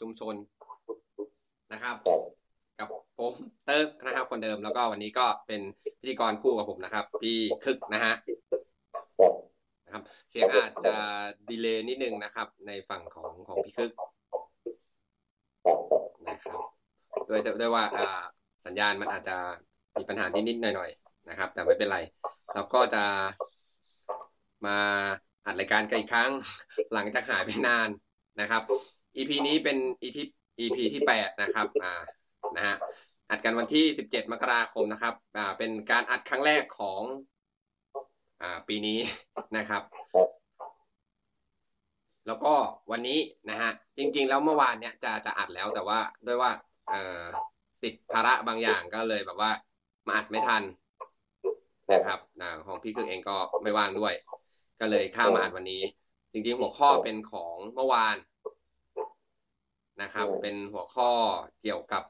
ชุมชนนะครับครับกับผมเติร์กนะครับ คนเดิมแล้วก็วันนี้ก็เป็นพิธีกรคู่กับผมนะครับ พี่คึกนะฮะครับนะครับ เสียงอาจจะดีเลย์นิดนึงนะครับ ในฝั่งของของพี่คึกครับครับนะครับโดยด้วยว่าอ่าสัญญาณมันอาจจะมีปัญหานิดๆหน่อยๆนะครับ แต่ไม่เป็นไรเราก็จะมาอัดรายการกันอีกครั้ง หลังจากหายไปนานนะครับ EP นี้เป็น EP EP ที่แปดนะครับอ่านะฮะอัดกันวันที่สิบเจ็ดมกราคมนะครับอ่าเป็นการอัดครั้งแรกของอ่าปีนี้นะครับ แล้วก็วันนี้นะฮะจริง ๆ แล้วเมื่อวานเนี้ยจะจะอัดแล้วแต่ว่าด้วยว่าเอ่อติดภาระบางอย่างก็เลยแบบว่ามาอัดไม่ทันนะครับนะของพี่คึกเองก็ไม่ว่างด้วย ก็เลยข้ามมาอัดวันนี้ จริง ๆ หัวข้อเป็นของเมื่อวาน นะครับ เป็นหัวข้อเกี่ยวกับ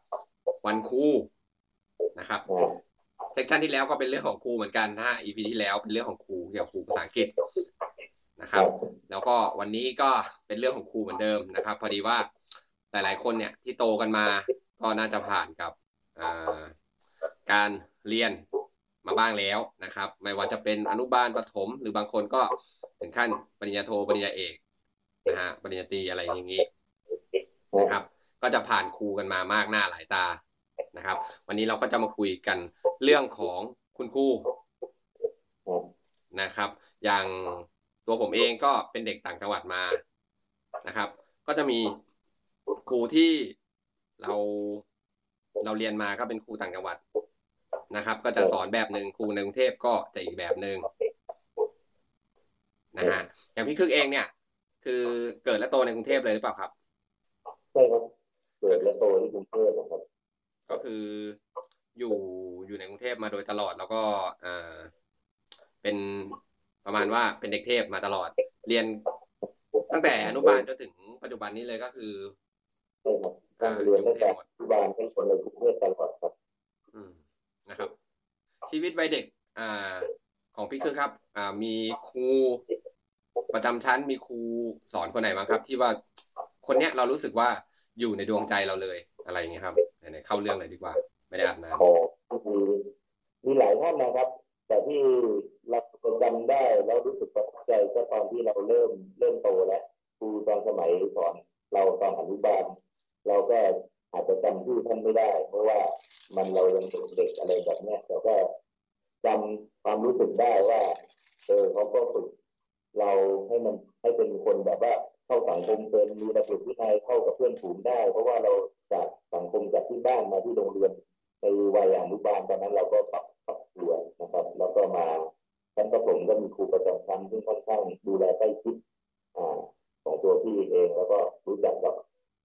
วันครูนะครับอ่า section ที่แล้วก็เป็นเรื่องของครูเหมือนกันนะฮะ EP ที่แล้วเป็นเรื่องของครูเกี่ยวกับครูภาษาอังกฤษนะครับ แล้วก็วันนี้ก็เป็นเรื่องของครูเหมือนเดิมนะครับ พอดีว่าหลาย ๆ คนเนี่ยที่โตกันมาก็น่าจะผ่านกับอ่าการเรียนมาบ้างแล้วนะครับ ไม่ว่าจะเป็นอนุบาลประถม หรือบางคนก็ถึงขั้นปริญญาโทปริญญาเอกนะฮะปริญญาตรีอะไรอย่างนี้ นะครับ ก็จะผ่านครูกันมามากหน้าหลายตานะครับ วันนี้เราก็จะมาคุยกันเรื่องของคุณครูครับนะครับ อย่างตัวผมเองก็เป็นเด็กต่างจังหวัดมานะครับ ก็จะมีครูที่เราเราเรียนมาก็เป็นครูต่างจังหวัดนะครับ ก็จะสอนแบบหนึ่งครูในกรุงเทพก็จะอีกแบบหนึ่งนะฮะอย่างพี่คึกเองเนี่ย คือเกิดและโตในกรุงเทพเลยหรือเปล่าครับใช่ครับเกิดและโตที่กรุงเทพนะครับ ก็คืออยู่อยู่ในกรุงเทพมาโดยตลอดแล้วก็อ่าเป็นประมาณว่าเป็นเด็กเทพมาตลอด เรียนตั้งแต่อนุบาลจนถึงปัจจุบันนี้เลยก็คือใช่ครับการเรียนตั้งแต่อนุบาลเป็นคนในกรุงเทพตลอดครับอืมนะครับ ชีวิตวัยเด็ก อ่า ของพี่คือครับ อ่า มีครูประจำชั้นมีครูสอนคนไหนบ้างครับ ที่ว่าคนเนี้ยเรารู้สึกว่า อยู่ในดวงใจเราเลยอะไรอย่างเงี้ยครับไหนๆเข้าเรื่องเลยดีกว่า ไม่ได้อ่านนานขอมีมีหลายท่านนะครับ แต่ที่เราจำได้แล้วรู้สึกประทับใจก็ตอนที่เราเริ่มเริ่มโตแล้วครูตอนสมัยสอนเราตอนอนุบาลเราก็อาจจะจำชื่อท่านไม่ได้ เพราะว่ามันเรายังเด็กๆอะไรแบบเนี้ยแต่ก็จำความรู้สึกได้ว่า เออเขาก็ฝึกเราให้มันให้เป็นคนแบบว่า เข้าสังคมเป็นมีระเบียบวินัยเข้ากับเพื่อนฝูงได้ เพราะว่าเราจากสังคมจากที่บ้านมาที่โรงเรียนในวัยอนุบาลตอนนั้นเราก็ปรับปรับตัวนะครับ แล้วก็มาชั้นประถมก็มีครูประจำชั้นซึ่งค่อนข้างดูแลใกล้ชิดของตัวพี่เองแล้วก็รู้จักกับ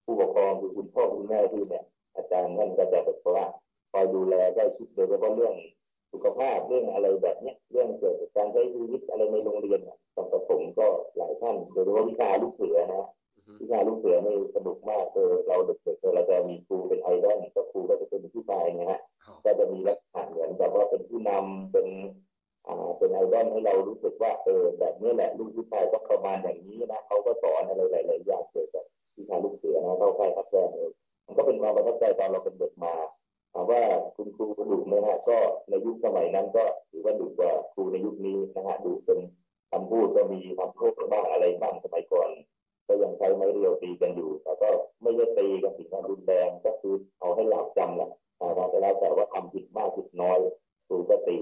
ผู้ปกครองคือคุณพ่อคุณแม่ที่เนี่ย อาจารย์ท่านก็จะแบบว่าคอยดูแลใกล้ชิดโดยเฉพาะเรื่องสุขภาพเรื่องอะไรแบบเนี้ยเรื่องเกี่ยวกับการใช้ชีวิตอะไรในโรงเรียนเนี่ย ตอนประถมก็หลายท่านโดยเฉพาะวิชาลูกเสือนะวิชาลูกเสือนี่สนุกมากเออเราเด็กๆเราจะมีครูเป็นไอดอลก็ครูก็จะเป็นผู้ชายนะฮะก็จะมีลักษณะเหมือนกับว่าเป็นผู้นำเป็นอ่าเป็นไอดอลให้เรารู้สึกว่าเออแบบนี้แหละลูกผู้ชายต้องประมาณอย่างนี้นะเขาก็สอนอะไรหลายๆอย่างเกี่ยวกับวิชาลูกเสือนะเข้าค่ายทับแรงเลยมันก็เป็นความประทับใจตอนเราเป็นเด็กมาถามว่าคุณครูดุไหมฮะก็ในยุคสมัยนั้นก็ถือว่าดุกว่าครูในยุคนี้นะฮะดุเป็น คำพูดก็มีคำพูดบ้างอะไรบ้างสมัยก่อน ก็ยังใช้ไม้เรียวตีกันอยู่แต่ก็ไม่ได้ตีกันถึงความรุนแรงก็คือเอาให้หลับจำแหละแต่เราแล้วแต่ว่าทำผิดมากผิดน้อยครูก็ตี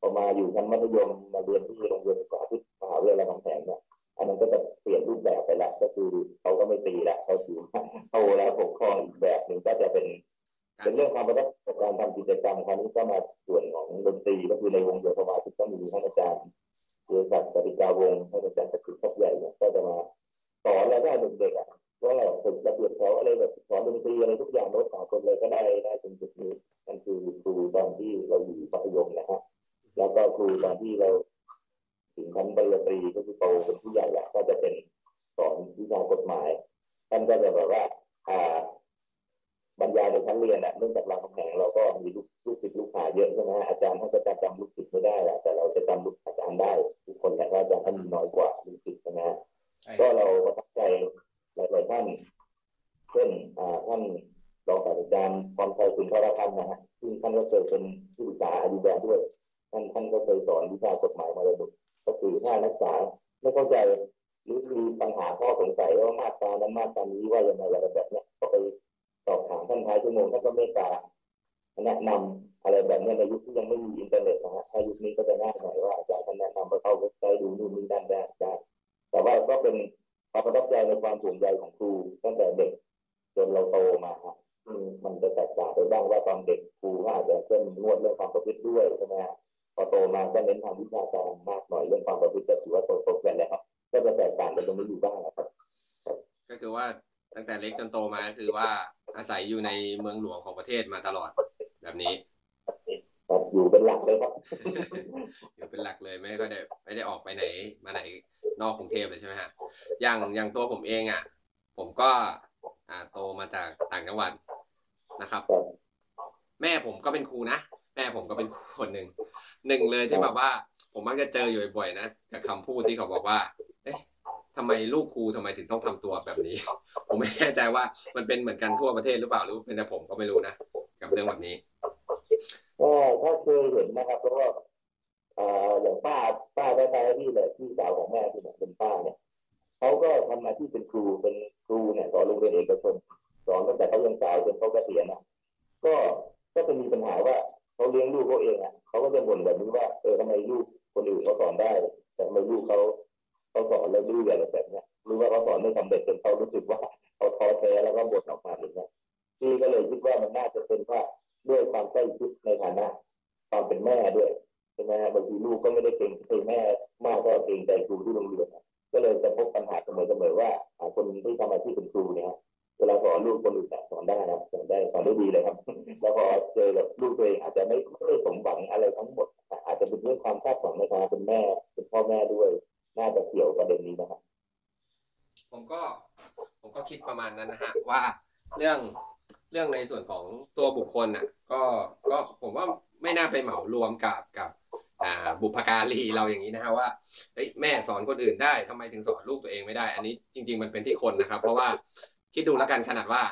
พอมาอยู่ชั้นมัธยมมาเรียนที่โรงเรียนสาธิตมหาวิทยาลัยบางแสงเนี่ยอันนั้นก็จะเปลี่ยนรูปแบบไปละก็คือเขาก็ไม่ตีละเขาถือโตแล้วปกครองอีกแบบหนึ่งก็จะเป็นเป็นเรื่องความประทับการทำกิจกรรมคราวนี้ก็มาส่วนของดนตรีก็คือในวงโยธวาที่ก็มีท่านอาจารย์ เกี่ยวกับกติกาวงท่านอาจารย์สกิททัพใหญ่เนี่ยก็จะมาสอนแล้วได้เด็กๆอะว่าฝึกระเบียบเขาอะไรแบบสอนดนตรีอะไรทุกอย่างโน้ตสากลเลยก็ได้ได้จนจุดนี้นั่นคือครูตอนที่เราอยู่ปัธยมนะฮะแล้วก็ครูตอนที่เราถึงชั้นปริญญาตรีก็คือโตเป็นผู้ใหญ่แล้วก็จะเป็นสอนวิชากฎหมายท่านก็จะแบบว่าอ่า บรรยายในชั้นเรียนอะเนื่องจากรามคำแหงเราก็มีลูกลูกศิษย์ลูกหาเยอะใช่ไหมอาจารย์ท่านก็จะจำลูกศิษย์ไม่ได้แหละแต่เราจะจำลูกอาจารย์ได้ทุกคนแต่ว่าอาจารย์ท่านมีน้อยกว่าลูกศิษย์ใช่ไหมก็เราประทับใจหลายๆท่านเช่นอ่าท่านรองศาสตราจารย์พรชัยสุนทรพันธ์นะฮะซึ่งท่านก็เคยเป็นผู้ศึกษาอายุแบบด้วย ท่านท่านก็เคยสอนวิชากฎหมายมรดกก็คือถ้านักศึกษาไม่เข้าใจหรือมีปัญหาข้อสงสัยว่ามาตรานั้นมาตรานี้ว่ายังไงอะไรแบบเนี้ยก็ไป สอบถามท่านท้ายชั่วโมงท่านก็เมตตาแนะนำอะไรแบบนี้ในยุคที่ยังไม่มีอินเทอร์เน็ตนะฮะถ้ายุคนี้ก็จะง่ายหน่อยว่าอาจารย์ท่านแนะนำไปเข้าเว็บไซต์ดูนู่นนี่นั่นได้ได้แต่ว่าก็เป็นความประทับใจในความห่วงใยของครูตั้งแต่เด็กจนเราโตมาฮะมันจะแตกต่างไปบ้างว่าตอนเด็กครูก็อาจจะเข้มงวดเรื่องความประพฤติด้วยใช่ไหมพอโตมาก็เน้นทางวิชาการมากหน่อยเรื่องความประพฤติก็ถือว่าโตโตกันแล้วครับก็จะแตกต่างกันตรงนี้อยู่บ้างนะครับ ก็คือว่าตั้งแต่เล็กจนโตมาคือว่า อาศัยอยู่ในเมืองหลวงของประเทศมาตลอดแบบนี้อยู่เป็นหลักเลยครับอยู่เป็นหลักเลยไม่ก็ได้ไม่ได้ออกไปไหน มาไหนนอกกรุงเทพเลยใช่ไหมฮะอย่างอย่างตัวผมเองอะ ผมก็อ่าโตมาจากต่างจังหวัดนะครับ แม่ผมก็เป็นครูนะแม่ผมก็เป็นครูคนหนึ่งหนึ่งเลยที่แบบว่า ผมมักจะเจออยู่บ่อยๆนะกับคำพูดที่เขาบอกว่าเอ๊ะ ทำไมลูกครูทำไมถึงต้องทำตัวแบบนี้ ผมไม่แน่ใจว่ามันเป็นเหมือนกันทั่วประเทศหรือเปล่าหรือเป็นแต่ผมก็ไม่รู้นะกับเรื่องแบบนี้ก็ถ้าเคยเห็นนะครับเพราะว่าอ่าอย่างป้าป้าได้ไปที่เลยที่สาวของแม่ที่เป็นป้าเนี่ยเขาก็ทำอาชีพเป็นครูเป็นครูเนี่ยสอนโรงเรียนเอกชนสอนตั้งแต่เขายังสาวจนเขาเกษียณนะก็ก็จะมีปัญหาว่าเขาเลี้ยงลูกเขาเองอะเขาก็จะบ่นแบบนี้ว่าเออทำไมลูกคนอื่นเขาสอนได้ แต่ทำไมลูกเขา เขาสอนแล้วดื้ออะไรแบบนี้รือว่าเขาสอนไม่สำเร็จจนเขารู้สึกว่าเขาท้อแท้แล้วก็บ่นออกมาอย่างเงี้พี่ก็เลยคิดว่ามันน่าจะเป็นว่าด้วยความใกล้ชิดในฐานะความเป็นแม่ด้วยใช่ไหมฮะบางทีลูกก็ไม่ได้เก่งเป็นแม่มากก็เก่งใจครูที่โรงเรียนก็เลยจะพบปัญหาเสมอๆว่าคนที่ทำอาชีพเป็นครูเนี่ยเวลาสอนลูกคนอื่นสอนได้นะสอนได้สอนได้ดีเลยครับ แล้วพอเจอแบบลูกตัวเองอาจจะไม่ไม่สมหวังอะไรทั้งหมด อาจจะเป็นเรื่องความคาดหวังในฐานะเป็นแม่เป็นพ่อแม่ด้วย น่าจะเกี่ยวประเด็นนี้นะครับผมก็ผมก็คิดประมาณนั้นนะฮะว่าเรื่องเรื่องในส่วนของตัวบุคคลอะก็ก็ผมว่าไม่น่าไปเหมารวมกับกับอ่าบุพการีเราอย่างนี้นะฮะว่าเฮ้ยแม่สอนคนอื่นได้ทำไมถึงสอนลูกตัวเองไม่ได้ อันนี้จริง ๆ มันเป็นที่คนนะครับ เพราะว่าคิดดูแล้วกันขนาดว่า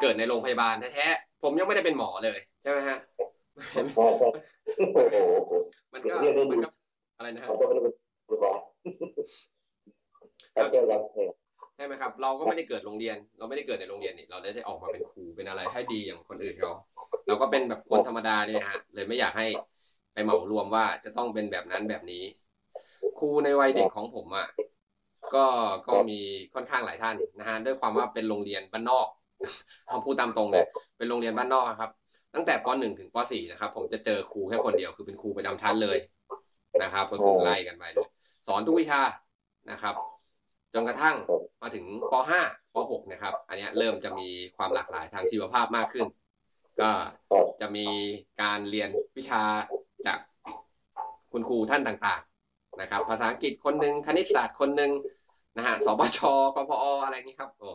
เกิดในโรงพยาบาลแท้ๆผมยังไม่ได้เป็นหมอเลยใช่ไหมฮะโอ้โหมันก็มันก็อะไรนะฮะ เขาก็ไม่ได้เป็นครูบาครับครับใช่ไหมครับ เราก็ไม่ได้เกิดโรงเรียน เราไม่ได้เกิดในโรงเรียนนี่เราได้ได้ออกมาเป็นครูเป็นอะไรให้ดีอย่างคนอื่นเขาเราก็เป็นแบบคนธรรมดาเนี่ยฮะ เลยไม่อยากให้ไปเหมารวมว่าจะต้องเป็นแบบนั้นแบบนี้ ครูในวัยเด็กของผมอะก็ก็มีค่อนข้างหลายท่านนะฮะด้วยความว่าเป็นโรงเรียนบ้านนอกผมพูดตามตรงเลยเป็นโรงเรียนบ้านนอกครับ ตั้งแต่ป .1 ถึงป .4 นะครับ ผมจะเจอครูแค่คนเดียวคือเป็นครูประจำชั้นเลยนะครับก็คือไล่กันไปเลย สอนทุกวิชานะครับจนกระทั่งมาถึงป .5 ป .6 นะครับ อันนี้เริ่มจะมีความหลากหลายทางชีวภาพมากขึ้น ก็จะมีการเรียนวิชาจากคุณครูท่านต่างๆนะครับ ภาษาอังกฤษคนหนึ่งคณิตศาสตร์คนหนึ่งนะฮะสบชกพออะไรนี้ครับโอ้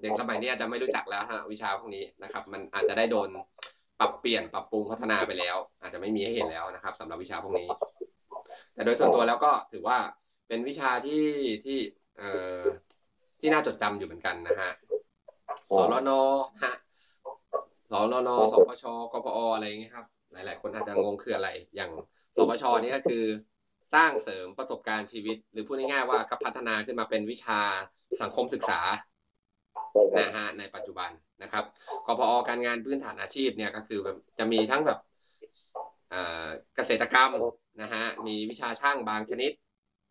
เด็กสมัยนี้อาจจะไม่รู้จักแล้วฮะวิชาพวกนี้นะครับ มันอาจจะได้โดนปรับเปลี่ยนปรับปรุงพัฒนาไปแล้ว อาจจะไม่มีให้เห็นแล้วนะครับสำหรับวิชาพวกนี้ แต่โดยส่วนตัวแล้วก็ถือว่า เป็นวิชาที่ที่เอ่อที่น่าจดจำอยู่เหมือนกันนะฮะสรนฮะสรนสปชกพออะไรอย่างเงี้ยครับ หลาย ๆ คนอาจจะงงคืออะไร อย่างสปชนี่ก็คือ สร้างเสริมประสบการณ์ชีวิต หรือพูดง่ายๆว่าก็พัฒนาขึ้นมาเป็นวิชาสังคมศึกษานะฮะในปัจจุบันนะครับกพอการงานพื้นฐานอาชีพเนี่ยก็คือแบบจะมีทั้งแบบเกษตรกรรมนะฮะมีวิชาช่างบางชนิด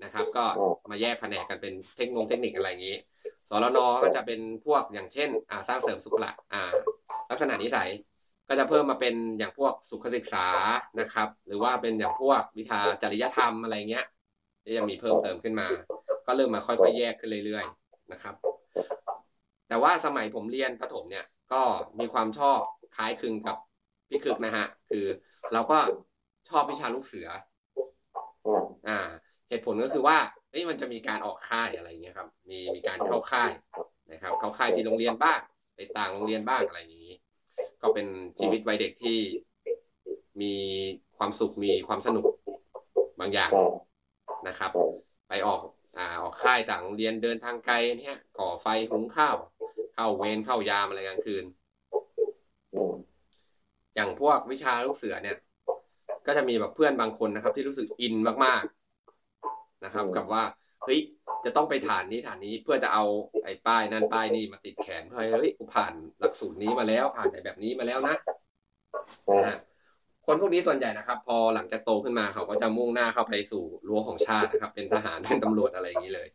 นะครับ ก็มาแยกแผนกกันเป็นเทคโนโลยีเทคนิคอะไรอย่างนี้สรนก็จะเป็นพวกอย่างเช่นอ่าสร้างเสริมสุขละอ่ากษณะนิสัยก็จะเพิ่มมาเป็นอย่างพวกสุขศึกษานะครับ หรือว่าเป็นอย่างพวกวิชาจริยธรรมอะไรเงี้ยที่จะมีเพิ่มเติมขึ้นมา ก็เริ่มมาค่อยๆแยกขึ้นเรื่อยๆนะครับ แต่ว่าสมัยผมเรียนประถมเนี่ย ก็มีความชอบคล้ายคลึงกับพี่คึกนะฮะ คือเราก็ชอบวิชาลูกเสือ อ่า เหตุผลก็คือว่าเอ้ยมันจะมีการออกค่ายอะไรเงี้ยครับ มีมีการเข้าค่ายนะครับ เข้าค่ายที่โรงเรียนบ้างไปต่างโรงเรียนบ้างอะไรอย่างนี้ ก็เป็นชีวิตวัยเด็กที่มีความสุขมีความสนุกบางอย่างนะครับ ไปออกอ่าออกค่ายต่างโรงเรียนเดินทางไกลเนี่ยก่อไฟหุงข้าว เข้าเวรเข้ายามอะไรกลางคืน อย่างพวกวิชาลูกเสือเนี่ย ก็จะมีแบบเพื่อนบางคนนะครับ ที่รู้สึกอินมากๆ นะครับ กับว่าเฮ้ยจะต้องไปฐานนี้ฐานนี้เพื่อจะเอาไอ้ป้ายนั่นป้ายนี่มาติดแขนเพื่อให้เฮ้ยกูผ่านหลักสูตรนี้มาแล้วผ่านไอ้แบบนี้มาแล้วนะนะฮะคนพวกนี้ส่วนใหญ่นะครับ พอหลังจากโตขึ้นมาเขาก็จะมุ่งหน้าเข้าไปสู่รั้วของชาตินะครับ เป็นทหารเป็นตำรวจอะไรอย่างนี้เลย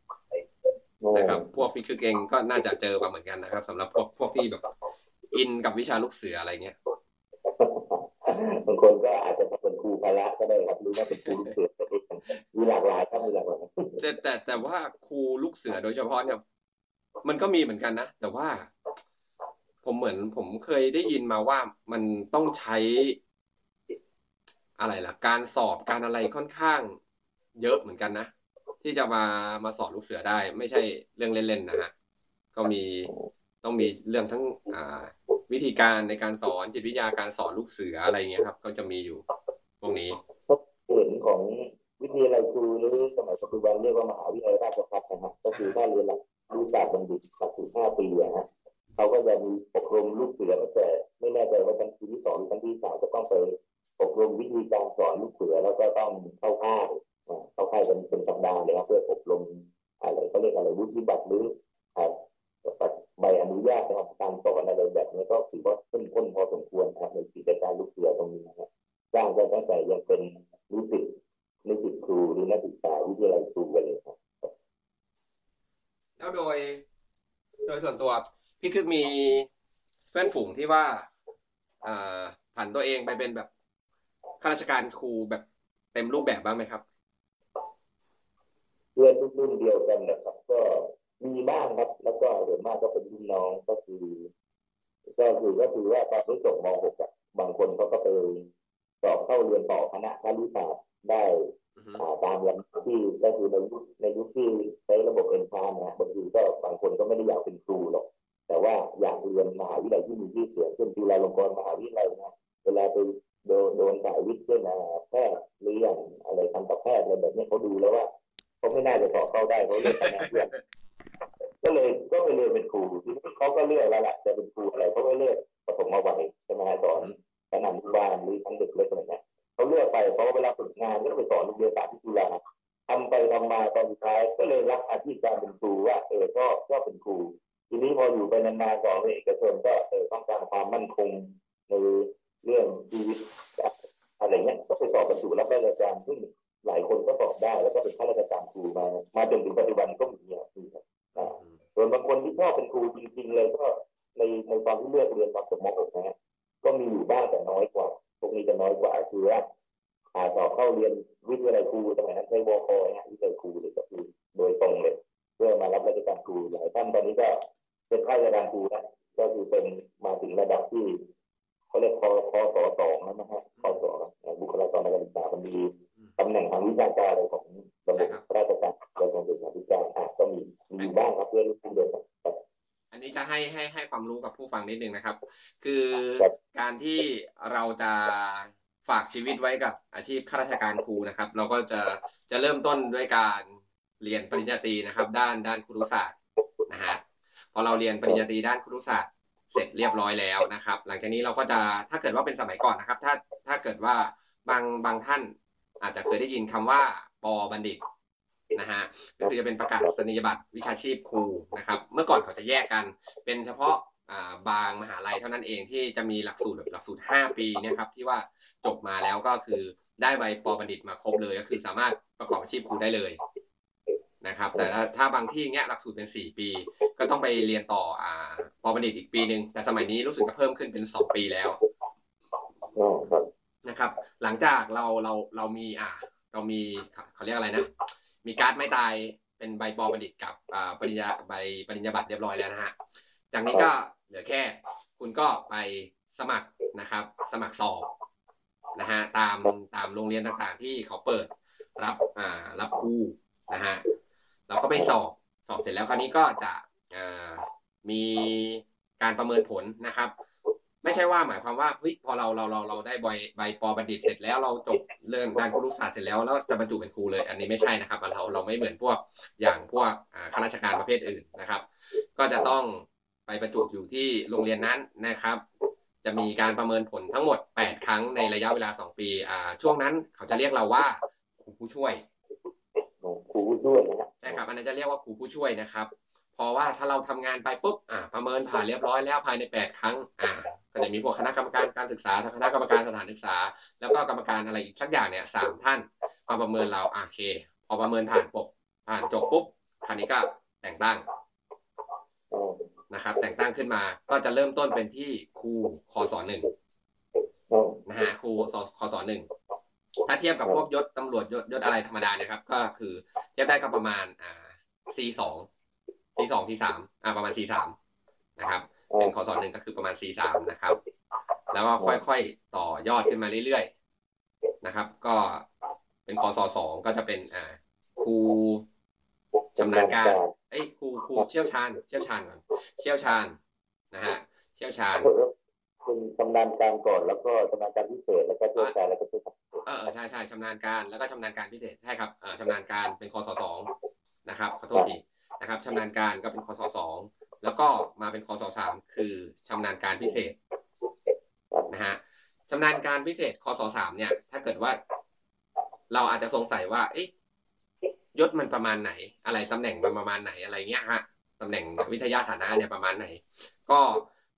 นะครับ พวกพี่คือเองก็น่าจะเจอมาเหมือนกันนะครับสำหรับพวกพวกที่แบบ อินกับวิชาลูกเสืออะไรเงี้ยบางคนก็อาจจะเป็นครูพละก็ได้ครับหรือว่าเป็นครูลูกเสือก็ได้ มีหลากหลายครับมีหลากหลายแต่แต่แต่ว่าครูลูกเสือโดยเฉพาะเนี่ยมันก็มีเหมือนกันนะแต่ว่า ผมเหมือนผมเคยได้ยินมาว่ามันต้องใช้ อะไรล่ะ การสอบการอะไรค่อนข้าง เยอะเหมือนกันนะที่จะมามาสอนลูกเสือได้ ไม่ใช่เรื่องเล่นๆนะฮะก็มีต้องมีเรื่องทั้งอ่าวิธีการในการสอนจิตวิทยาการสอนลูกเสืออะไรเงี้ยครับ ก็จะมีอยู่พวกนี้เห็นของ วิทยาลัยครูหรือสมัยปัจจุบันเรียกว่ามหาวิทยาลัยราชภัฏนะฮะก็คือถ้าเรียนหลักวิชาบัณฑิตหลักสูตรห้าปีอะฮะเขาก็จะมีอบรมลูกเสือตั้งแต่ไม่แน่ใจว่าชั้นปีที่สองหรือชั้นที่สามจะต้องไปอบรมวิธีการสอนลูกเสือแล้วก็ต้องเข้าค่ายอ่าเข้าค่ายเป็นเป็นสัปดาห์เลยครับเพื่ออบรมอะไรเขาเรียกอะไรวุฒิบัตรหรือใบอนุญาตในการสอนอะไรแบบนี้ก็ถือว่าเข้มข้นพอสมควรครับในกิจการลูกเสือตรงนี้นะครับสร้างกันตั้งแต่ยังเป็นนิสิต นิสิตครูหรือนักศึกษาวิทยาลัยครูกันเลยครับแล้วโดย โดยส่วนตัว พี่คือมีเพื่อนฝูงที่ว่าอ่าผ่านตัวเองไปเป็นแบบข้าราชการครูแบบเต็มรูปแบบบ้างไหมครับ เพื่อนรุ่นเดียวกันนะครับ ก็มีบ้างครับ แล้วก็ส่วนมากก็เป็นรุ่นน้องก็คือ ก็คือก็คือว่าตอนที่จบม .6 อะบางคนเขาก็ไปสอบเข้าเรียนต่อคณะครุศาสตร์ ได้อือฮึอ่าตามลำที่ก็คือในยุคในยุคที่ใช้ระบบเอ็นทานนะบางทีก็บางคนก็ไม่ได้อยากเป็นครูหรอก แต่ว่าอยากเรียนมหาวิทยาลัยที่มีชื่อเสียงเช่นจุฬาลงกรณ์มหาวิทยาลัยนะเวลาไปโดนโดนสายวิทย์เช่นอ่าแพทย์หรืออย่างอะไรทันตแพทย์อะไรแบบนี้เขาดูแล้วว่าเขาไม่น่าจะสอบเข้าได้เขาเลือกคะแนนเพื่อนก็เลยก็ไปเรียนเป็นครูทีนี้เขาก็เลือกแล้วแหละจะเป็นครูอะไรเขาก็เลือกปฐมวัยใช่ไหมฮะสอนชั้นอนุบาลหรือชั้นเด็กเล็กอะไรเงี้ย เขาเลือกไปเพราะว่าเวลาฝึกงานก็ต้องไปสอนโรงเรียนสาธิตจุฬาทำไปทำมาตอนท้ายก็เลยรับอาชีพการเป็นครูว่าเออก็ก็เป็นครู ทีนี้พออยู่ไปนานๆก่อนเอกชนก็เออต้องการความมั่นคงในเรื่องชีวิตอะไรเงี้ยก็ไปสอบบรรจุรับราชการซึ่งหลายคนก็สอบได้ แล้วก็เป็นข้าราชการครูมา มาจนถึงปัจจุบันก็มีอะมีครับอ่าส่วนบางคนที่ชอบเป็นครูจริง ๆ เลยก็ในในตอนที่เลือกเรียนตอนจบม .6 นะฮะก็มีอยู่บ้างแต่น้อยกว่า วกนี้จะน้อยกว่าคือว่าอ่าสอบเข้าเรียนวิทยาลัยครูสมัยนั้นใช้วคเนี่ยวิทยาลัยครูเลยก็คือโดยตรงเลย เพื่อมารับราชการครูหลายท่านตอนนี้ก็เป็นข้าราชการครูนะก็คือเป็นมาถึงระดับที่เขาเรียกคอคอสอสองแล้วนะฮะคอสอบุคลากรทางการศึกษามันมีตำแหน่งทางวิชาการอะไรของระบบราชการกระทรวงศึกษาธิการอะก็มีมีอยู่บ้างครับเพื่อนรุ่นเดียวกันครับ อันนี้จะให้ให้ให้ความรู้กับผู้ฟังนิดนึงนะครับ คือครับการที่เราจะฝากชีวิตไว้กับอาชีพข้าราชการครูนะครับ เราก็จะจะเริ่มต้นด้วยการเรียนปริญญาตรีนะครับ ด้านด้านครุศาสตร์นะฮะพอเราเรียนปริญญาตรีด้านครุศาสตร์เสร็จเรียบร้อยแล้วนะครับ หลังจากนี้เราก็จะถ้าเกิดว่าเป็นสมัยก่อนนะครับ ถ้าถ้าเกิดว่าบางบางท่านอาจจะเคยได้ยินคำว่าปอบัณฑิต นะฮะก็คือจะเป็นประกาศนียบัตรวิชาชีพครูนะครับ เมื่อก่อนเขาจะแยกกัน เป็นเฉพาะอ่าบางมหาลัยเท่านั้นเองที่จะมีหลักสูตรแบบหลักสูตร 5 ปีเนะครับที่ว่าจบมาแล้วก็คือได้ใบปอบัณฑิตมาครบเลยก็คือสามารถประกอบอาชีพครูได้เลยนะครับ แต่ถ้าถ้าบางที่เงี้ยหลักสูตรเป็นสี่ปี ก็ต้องไปเรียนต่ออ่าปอบัณฑิตอีกปีหนึ่งแต่สมัยนี้รู้สึกจะเพิ่มขึ้นเป็นสองปีแล้วอ๋อครับนะครับ หลังจากเราเราเรามีอ่าเรามีเขาเรียกอะไรนะ มีการ์ดไม่ตายเป็นใบปอบัณฑิตกับอ่าปริญญาใบปริญญาบัตรเรียบร้อยแล้วนะฮะจากนี้ก็เหลือแค่คุณก็ไปสมัครนะครับ สมัครสอบนะฮะตามตามโรงเรียนต่างๆ ที่เขาเปิดรับอ่ารับครูนะฮะเราก็ไปสอบสอบเสร็จแล้วคราวนี้ก็จะอ่ามีการประเมินผลนะครับ ไม่ใช่ว่าหมายความว่าเฮ้ยพอเราเราเราเราได้ใบใบปอบัณฑิตเสร็จแล้วเราจบเรื่องด้านครุศาสตร์เสร็จแล้วแล้วจะบรรจุเป็นครูเลย อันนี้ไม่ใช่นะครับเราเราไม่เหมือนพวกอย่างพวกอ่าข้าราชการประเภทอื่นนะครับ ก็จะต้องไปบรรจุอยู่ที่โรงเรียนนั้นนะครับ จะมีการประเมินผลทั้งหมด 8 ครั้งในระยะเวลา 2 ปีอ่าช่วงนั้นเขาจะเรียกเราว่าครูผู้ช่วยครูด้วยนะฮะใช่ครับอันนั้นจะเรียกว่าครูผู้ช่วยนะครับเพราะว่าถ้าเราทำงานไปปุ๊บอ่าประเมินผ่านเรียบร้อยแล้วภายใน 8 ครั้งอ่าก็จะมีพวกคณะกรรมการการศึกษาคณะกรรมการสถานศึกษา แล้วก็กรรมการอะไรอีกสักอย่างเนี่ยสามท่านมาประเมินเราอ่าโอเค พอประเมินผ่านปุ๊บผ่านจบปุ๊บคราวนี้ก็แต่งตั้งอ๋อนะครับ แต่งตั้งขึ้นมาก็จะเริ่มต้นเป็นที่ครูคศหนึ่งอ๋อนะฮะครูสคศหนึ่งถ้าเทียบกับพวกยศตำรวจยศยศอะไรธรรมดาเนี่ยครับ ก็คือเทียบได้ก็ประมาณอ่า C สอง C สอง C สามอ่าประมาณ C สามนะครับ เป็นคศหนึ่งก็คือประมาณ C สามนะครับ แล้วก็ค่อยๆต่อยอดขึ้นมาเรื่อยๆนะครับ ก็เป็นคศสองก็จะเป็นอ่าครูชำนาญการเอ้ยครูครูเชี่ยวชาญ เชี่ยวชาญก่อนเชี่ยวชาญนะฮะเชี่ยวชาญคุณชำนาญการก่อนแล้วก็ชำนาญการพิเศษแล้วก็เชี่ยวชาญแล้วก็เชี่ยวชาญเออเออใช่ใช่ชำนาญการแล้วก็ชำนาญการพิเศษใช่ครับเออชำนาญการเป็นคศสองนะครับขอโทษที นะครับชำนาญการก็เป็นคศสองแล้วก็มาเป็นคศสามคือชำนาญการพิเศษนะฮะชำนาญการพิเศษคศสามเนี่ย ถ้าเกิดว่า เราอาจจะสงสัยว่าเอ๊ะยศมันประมาณไหน อะไรตำแหน่งมันประมาณไหนอะไรเงี้ยฮะตำแหน่งวิทยาฐานะเนี่ยประมาณไหน ก็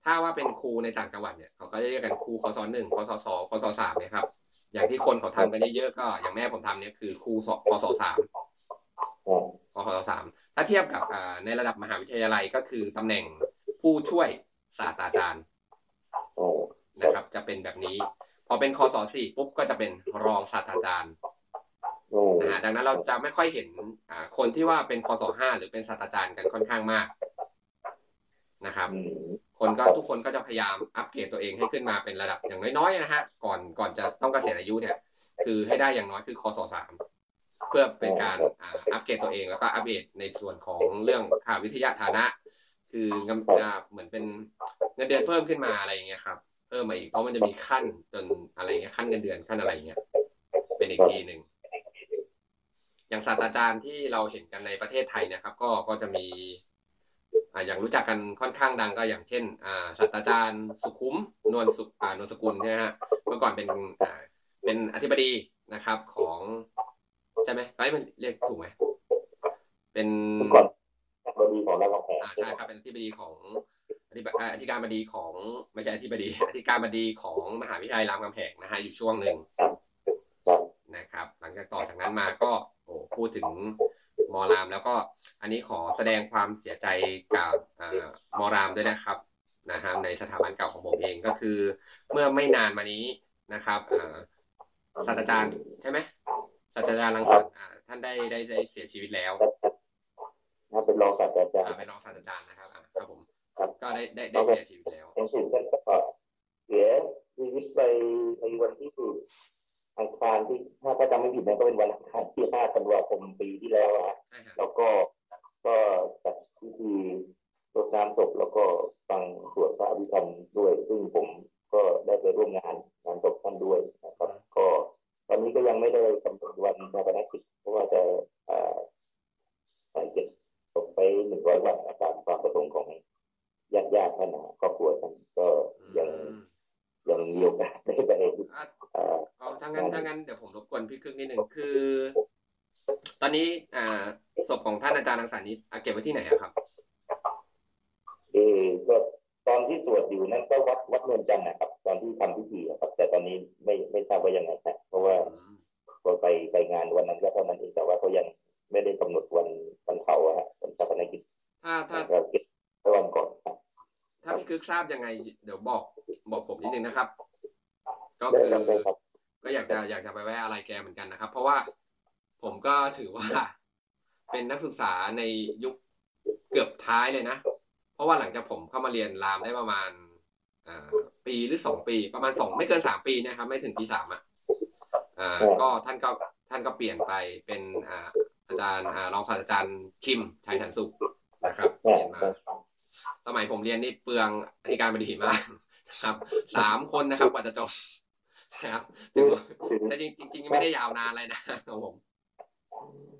ถ้าว่าเป็นครูในต่างจังหวัดเนี่ยเขาก็จะเรียกกันครูคศหนึ่งคศสองคศสามเนี่ยครับ อย่างที่คนเขาทำกันเยอะๆก็อย่างแม่ผมทำเนี่ยคือครูสคศสามอ๋อคศสาม ถ้าเทียบกับในระดับมหาวิทยาลัยก็คือตำแหน่งผู้ช่วยศาสตราจารย์นะครับ จะเป็นแบบนี้ พอเป็นคศสี่ปุ๊บก็จะเป็นรองศาสตราจารย์นะฮะดังนั้นเราจะไม่ค่อยเห็นคนที่ว่าเป็นคศห้าหรือเป็นศาสตราจารย์กันค่อนข้างมากนะครับ คนก็ทุกคนก็จะพยายามอัปเกรดตัวเองให้ขึ้นมาเป็นระดับอย่างน้อยๆนะฮะก่อนก่อนจะต้องเกษียณอายุเนี่ย คือให้ได้อย่างน้อยคือคศสาม เพื่อเป็นการอ่าอัปเกรดตัวเอง แล้วก็อัปเดตในส่วนของเรื่องค่าวิทยาฐานะ คืองำอ่าเหมือนเป็นเงินเดือนเพิ่มขึ้นมาอะไรอย่างเงี้ยครับเพิ่มมาอีกเพราะมันจะมีขั้นจนอะไรเงี้ยขั้นเงินเดือนขั้นอะไรเงี้ยเป็นอีกทีหนึ่งอย่างศาสตราจารย์ที่เราเห็นกันในประเทศไทยเนะครับ ก็ก็จะมีอ่าอย่างรู้จักกันค่อนข้างดังก็อย่างเช่นอ่าศาสตราจารย์สุขุมนวลสุอ่านวลสกุลใช่ไหมฮะเมื่อก่อนเป็นอ่าเป็นอธิบดีนะครับของ ใช่ไหมไอ้ยมันเรียกถูกไหมเป็นเมื่อก่อนบดีของเราแพงอ่าใช่ครับเป็นอธิบดีของอธิบอ่าอธิการบดีของไม่ใช่อธิบดีอธิการบดีของมหาวิทยาลัยรามคำแหงนะฮะอยู่ช่วงหนึ่งครับนะครับ หลังจากต่อจากนั้นมาก็โอ้พูดถึงมอรามแล้วก็อันนี้ขอแสดงความเสียใจกับเอ่อมอรามด้วยนะครับนะครับในสถาบันเก่าของผมเองก็คือ เมื่อไม่นานมานี้นะครับเอ่อศาสตราจารย์ใช่ไหม ศาสตราจารย์รังสรรค์อ่าท่านได้ได้ได้เสียชีวิตแล้วนะเป็นรองศาสตราจารอ่าย์เป็นรองศาสตราจารย์นะครับอ่าครับผมครับก็ได้ได้ได้เสียชีวิตแล้วยังถูกท่านก็เสียชีวิตไปในวันที่อังคารที่ถ้าถ้าจำไม่ผิดนะก็เป็นวันอังคารที่5ธันวาคมปีที่แล้วอะใช่ครับแล้วก็ก็จัดพิธีรดน้ำศพแล้วก็ฟังสวดพระอภิธรรมด้วย ซึ่งผมก็ได้ไปร่วมงานงานศพท่านด้วยนะครับ ก็ตอนนี้ก็ยังไม่ได้กำหนด วันชาปนกิจเพราะว่าจะอ่าใส่เก็บศพไปหนึ่งร้อยวันตามความประสงค์ของญาติญาติๆท่านนะครอบครัวท่านก็ยังอืมยังมีโอกาสได้ไปอะอ่าเอาถ้างั้นถ้างั้นเดี๋ยวผมรบกวนพี่ครึ่งนิดหนึ่งคือ ตอนนี้อ่าศพของท่านอาจารย์รังสรรค์นี้อะเก็บไว้ที่ไหนอะครับ ทราบยังไง เดี๋ยวบอกบอกผมนิดนึงนะครับ ก็คือก็อยากจะอยากจะไปแวะอะไรแกเหมือนกันนะครับ เพราะว่าผมก็ถือว่า เป็นนักศึกษาในยุคเกือบท้ายเลยนะ เพราะว่าหลังจากผมเข้ามาเรียนรามได้ประมาณปีหรือสองปี ประมาณสองไม่เกินสามปีนะครับ ไม่ถึงปีสามอะก็ท่านก็ท่านก็เปลี่ยนไปเป็นอาจารย์รองศาสตราจารย์คิมชัยสันสุขนะครับเปลี่ยนมา สมัยผมเรียนนี่เปลืองอธิ การบดีมากครับสามคนนะครับกว่าจะจบนะครับแต่จริงจริงไม่ได้ยาวนานเลยนะครับผม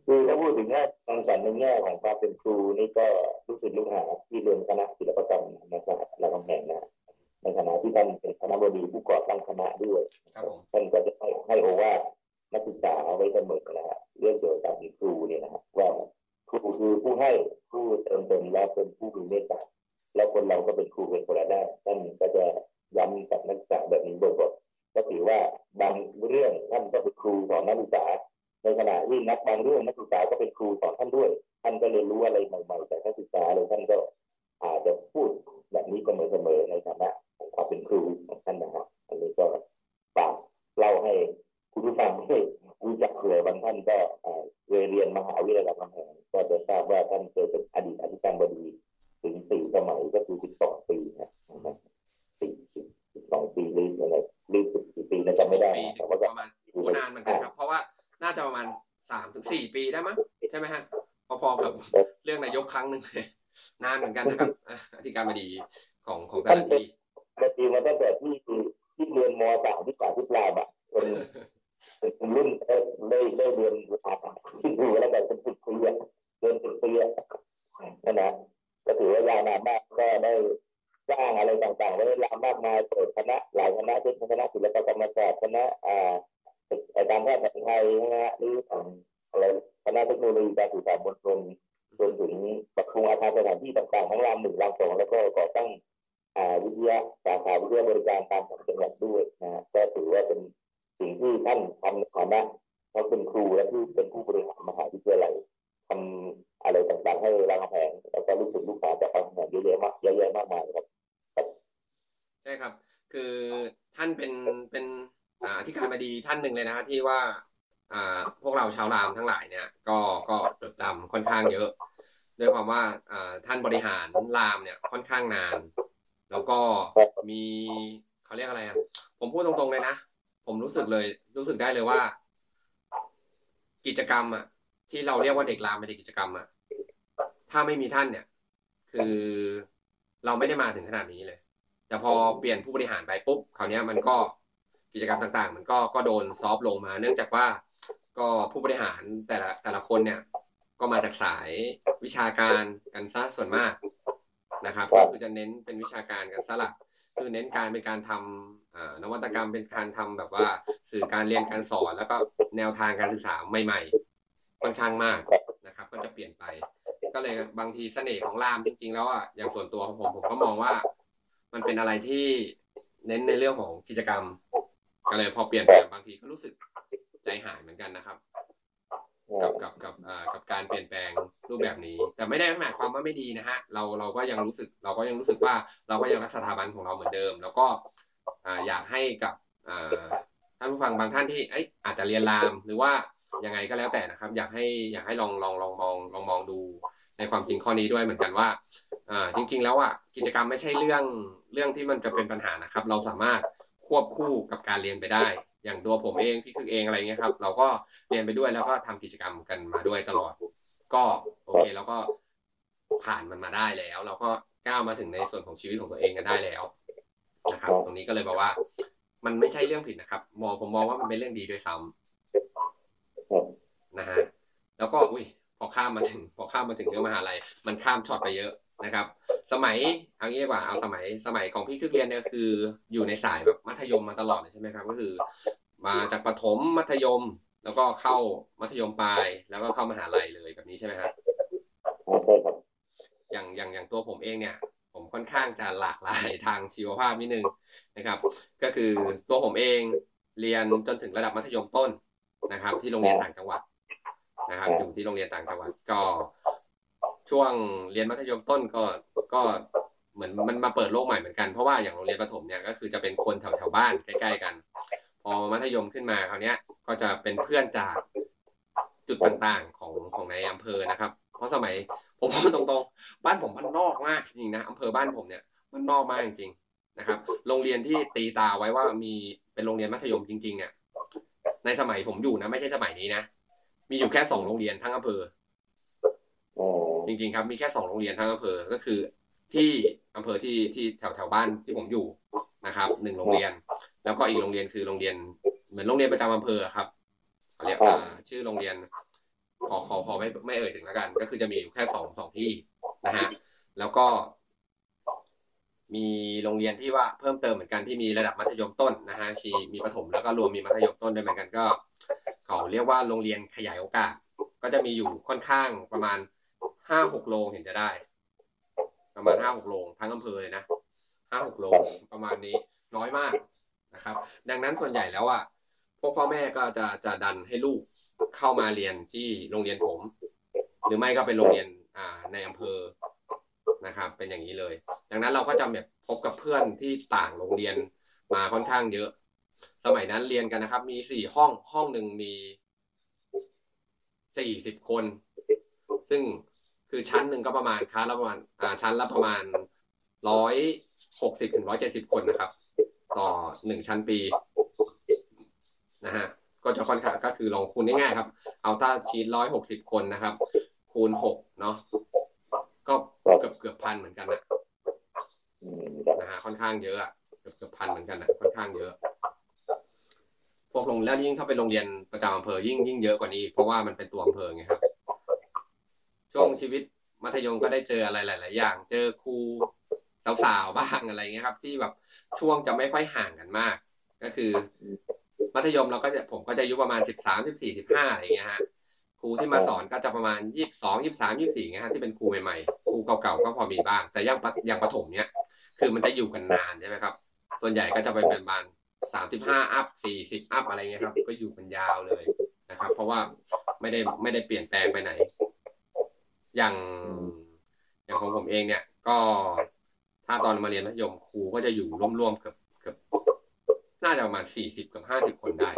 คือถ้าพูดถึงแง่ทางสารในแง่ของความเป็นครูนี่ก็รู้สึกลูกหาที่เรียนคณะ อ รู้สึกเลย รู้สึกได้เลยว่า กิจกรรมอะ ที่เราเรียกว่าเด็กรามเป็นเด็กกิจกรรมอะถ้าไม่มีท่านเนี่ย คือเราไม่ได้มาถึงขนาดนี้เลย แต่พอเปลี่ยนผู้บริหารไปปุ๊บคราวนี้มันก็กิจกรรมต่าง ๆ มันก็ก็โดนซอฟลงมา เนื่องจากว่าก็ผู้บริหารแต่ละแต่ละคนเนี่ย ก็มาจากสายวิชาการกันซะส่วนมากนะครับ ก็คือจะเน้นเป็นวิชาการกันซะหลัก คือเน้นการเป็นการทำนวัตกรรมเป็นการทำแบบว่าสื่อการเรียนการสอน แล้วก็แนวทางการศึกษาใหม่ๆค่อนข้างมากนะครับ ก็จะเปลี่ยนไป ก็เลยบางทีเสน่ห์ของรามจริง ๆ แล้วอะอย่างส่วนตัวของผมผมก็มองว่า มันเป็นอะไรที่เน้นในเรื่องของกิจกรรม ก็เลยพอเปลี่ยนแปบางทีก็รู้สึกใจหายเหมือนกันนะครับ กับกับกับกับการเปลี่ยนแปลงรูปแบบนี้ แต่ไม่ได้หมายความว่าไม่ดีนะฮะเราเราก็ยังรู้สึกเราก็ยังรู้สึกว่าเราก็ยังรักสถาบันของเราเหมือนเดิม แล้วก็อยากให้กับท่านผู้ฟังบางท่านที่อาจจะเรียนรามหรือว่ายังไงก็แล้วแต่นะครับ อยากให้อยากให้ลองลองลองมองลองมองดูในความจริงข้อนี้ด้วยเหมือนกันว่าจริง ๆ แล้วอะกิจกรรมไม่ใช่เรื่องเรื่องที่มันจะเป็นปัญหานะครับ เราสามารถควบคู่กับการเรียนไปได้ อย่างตัวผมเองพี่คือเองอะไรเงี้ยครับ เราก็เรียนไปด้วยแล้วก็ทำกิจกรรมกันมาด้วยตลอด ก็โอเคแล้วก็ผ่านมันมาได้แล้ว เราก็ก้าวมาถึงในส่วนของชีวิตของตัวเองกันได้แล้วนะครับ ตรงนี้ก็เลยบอกว่า มันไม่ใช่เรื่องผิดนะครับ มองผมมองว่ามันเป็นเรื่องดีด้วยซ้ำนะฮะแล้วก็อุ้ยพอข้ามมาถึง พอข้ามมาถึงเรื่องมหาลัยมันข้ามช็อตไปเยอะ นะครับ สมัยเอางี้ดีกว่าเอาสมัยสมัยของพี่คือเรียนเนี่ยคือ อยู่ในสายแบบมัธยมมาตลอดเลยใช่ไหมครับ ก็คือ มาจากประถมมัธยม แล้วก็เข้ามัธยมปลาย แล้วก็เข้ามหาลัยเลยแบบนี้ใช่ไหมครับอย่างอย่างอย่างตัวผมเองเนี่ย ผมค่อนข้างจะหลากหลายทางชีวภาพนิดนึงนะครับ ก็คือตัวผมเองเรียนจนถึงระดับมัธยมต้นนะครับ ที่โรงเรียนต่างจังหวัดนะครับอยู่ที่โรงเรียนต่างจังหวัดก็ ช่วงเรียนมัธยมต้นก็ก็เหมือนมันมาเปิดโลกใหม่เหมือนกันเพราะว่าอย่างโรงเรียนประถมเนี่ยก็คือจะเป็นคนแถวแถวบ้านใกล้ๆกัน พอมัธยมขึ้นมาคราวนี้ยก็จะเป็นเพื่อนจากจุดต่างๆของของในอำเภอนะครับ เพราะสมัยผมพูดตรงๆ บ้านผมมันนอกมากจริงๆนะอำเภอบ้านผมเนี่ยมันนอกมากจริงๆนะครับ โรงเรียนที่ตีตาไว้ว่ามีเป็นโรงเรียนมัธยมจริงๆเนี่ยในสมัยผมอยู่นะ ไม่ใช่สมัยนี้นะ มีอยู่แค่สองโรงเรียนทั้งอำเภอ จริง ๆ ครับ มีแค่สองโรงเรียนทั้งอำเภอ ก็คือที่อำเภอที่ที่แถวแถวบ้านที่ผมอยู่นะครับหนึ่งโรงเรียน แล้วก็อีกโรงเรียนคือโรงเรียน เหมือนโรงเรียนประจำอำเภอครับเขาเรียกชื่อโรงเรียน ขอขอขอไม่ไม่เอ่ยถึงแล้วกัน ก็คือจะมีอยู่แค่สองสองที่นะฮะแล้วก็ มีโรงเรียนที่ว่าเพิ่มเติมเหมือนกันที่มีระดับมัธยมต้นนะฮะคีมีประถมแล้วก็รวมมีมัธยมต้นด้วยเหมือนกันก็ เขาเรียกว่าโรงเรียนขยายโอกาส ก็จะมีอยู่ค่อนข้างประมาณ ห้าหกโรงเห็นจะได้ ประมาณห้าหกโรงทั้งอำเภอเลยนะห้าหกโรงประมาณนี้น้อยมากนะครับ ดังนั้นส่วนใหญ่แล้วอะพวกพ่อแม่ก็จะจะดันให้ลูกเข้ามาเรียนที่โรงเรียนผม หรือไม่ก็เป็นโรงเรียนอ่าในอำเภอนะครับ เป็นอย่างนี้เลย ดังนั้นเราก็จะแบบพบกับเพื่อนที่ต่างโรงเรียนมาค่อนข้างเยอะ สมัยนั้นเรียนกันนะครับ มีสี่ห้องห้องหนึ่งมีสี่สิบคน ซึ่ง คือชั้นหนึ่งก็ประมาณค้าละประมาณอ่าชั้นละประมาณร้อยหกสิบถึงร้อยเจ็ดสิบคนนะครับ ต่อหนึ่งชั้นปีนะฮะก็จะค่อนข้างก็คือลองคูณง่ายๆครับ เอาถ้าคิดร้อยหกสิบคนนะครับ คูณหกเนาะก็เกือบเกือบพันเหมือนกันนะนะฮะค่อนข้างเยอะเกือบเกือบพันเหมือนกันนะค่อนข้างเยอะ พวกโรงแล้วยิ่งถ้าเป็นโรงเรียนประจำอำเภอยิ่งยิ่งเยอะกว่านี้ เพราะว่ามันเป็นตัวอำเภอไงครับ ช่วงชีวิตมัธยมก็ได้เจออะไรหลาย ๆ อย่าง เจอครูสาวๆบ้างอะไรเงี้ยครับ ที่แบบช่วงจะไม่ค่อยห่างกันมาก ก็คือ มัธยมเราก็จะผมก็จะอายุประมาณสิบสามสิบสี่สิบห้าอะไรเงี้ยฮะครูที่มาสอนก็จะประมาณยี่สิบสองยี่สิบสามยี่สิบสี่เงี้ยฮะที่เป็นครูใหม่ๆครูเก่าๆก็พอมีบ้าง แต่ยังยังประถมเนี้ยคือมันจะอยู่กันนานใช่ไหมครับ ส่วนใหญ่ก็จะไปเป็นประมาณสามสิบห้าอัพสี่สิบอัพอะไรเงี้ยครับ ก็อยู่กันยาวเลยนะครับ เพราะว่าไม่ได้ไม่ได้เปลี่ยนแปลงไปไหน อย่างอย่างของผมเองเนี่ย ก็ถ้าตอนมาเรียนมัธยมครูก็จะอยู่ร่วมๆเกือบเกือบน่าจะประมาณสี่สิบกับห้าสิบคนได้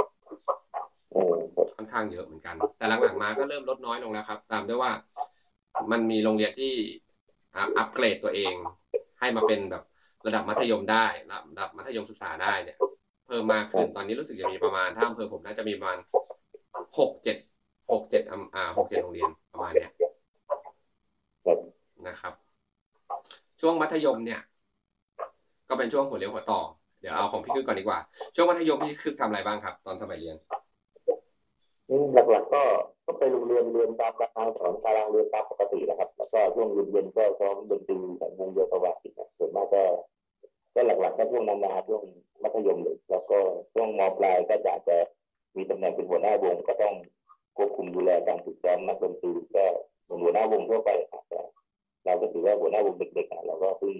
ค่อนข้างเยอะเหมือนกัน แต่หลังๆมาก็เริ่มลดน้อยลงแล้วครับ ตามด้วยว่ามันมีโรงเรียนที่อัปเกรดตัวเอง ให้มาเป็นแบบระดับมัธยมได้ ระดับมัธยมศึกษาได้เนี่ย เพิ่มมากขึ้นตอนนี้รู้สึกจะมีประมาณถ้าอำเภอผมน่าจะมีประมาณหกเจ็ดหกเจ็ดอ่าหกเจ็ดโรงเรียนประมาณเนี้ย นะครับ ช่วงมัธยมเนี่ย ก็เป็นช่วงหัวเลี้ยวหัวต่อ เดี๋ยวเอาของพี่คึกก่อนดีกว่า ช่วงมัธยมพี่คึกทำอะไรบ้างครับ ตอนสมัยเรียนหลักๆก็ก็ไปโรงเรียนเรียนตามตารางสอนตารางเรียนตามปกตินะครับ แล้วก็ช่วงเย็นๆก็ซ้อมดนตรีของวงโยธวาทิตส่วนมากก็ก็หลักๆก็ช่วงนั้นนะช่วงมัธยมเลย แล้วก็ช่วงมปลายก็จะจะมีตำแหน่งเป็นหัวหน้าวงก็ต้องควบคุมดูแลการฝึกซ้อมนักดนตรีก็เป็นหัวหน้าวงทั่วไปแต่ เราก็ถือว่าหัวหน้าวงเด็กๆเราก็เพิ่ง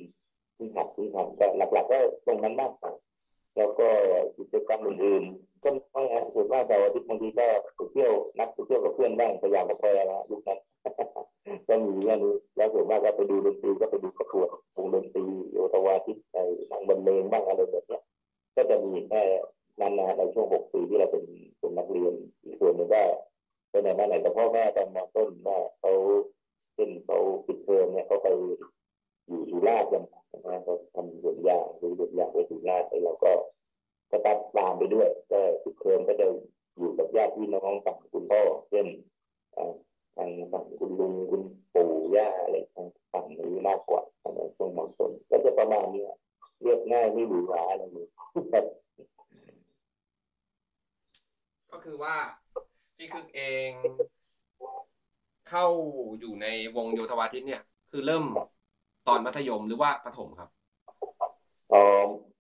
เพิ่งหัดเพิ่งทำก็หลัก ๆ ก็ตรงนั้นมากกว่าแล้วก็กิจกรรมอื่นๆก็ไม่ฮะส่วนมากแต่วันที่บางทีก็ไปเที่ยวนัดไปเที่ยวกับเพื่อนบ้างพยายามกาแฟนะยุคนั้นก็มีเรื่องนี้แล้วส่วนมากก็ไปดูดนตรีก็ไปดูประกวดวงดนตรีโยธวาทิตไปนั่งบรรเลงบ้างอะไรแบบนี้ก็จะมีแค่นั้นนะในช่วงหกปีที่เราเป็นเป็นนักเรียนอีกส่วนหนึ่งก็ไปไหนมาไหนกับพ่อแม่ตอนมต้นว่าเขา เช่นเขาปิดเทอมเนี่ยเขาไปอยู่สุราษฎร์กันนะเขาทำสวนยางดูสวนยางไปสุราษฎร์ไปเราก็ก็ตัดตามไปด้วย ก็ปิดเทอมก็จะอยู่กับญาติพี่น้องฝั่งคุณพ่อเช่นทางฝั่งคุณลุงคุณปู่ย่าอะไรทางฝั่งนี้มากกว่าในช่วงมต้นก็จะประมาณนี้เรียกง่ายไม่หรูหราอะไรเลยก็คือว่าพี่คึกเอง เข้าอยู่ในวงโยธวาทิตเนี่ย คือเริ่มตอนมัธยมหรือว่าประถมครับอ๋อ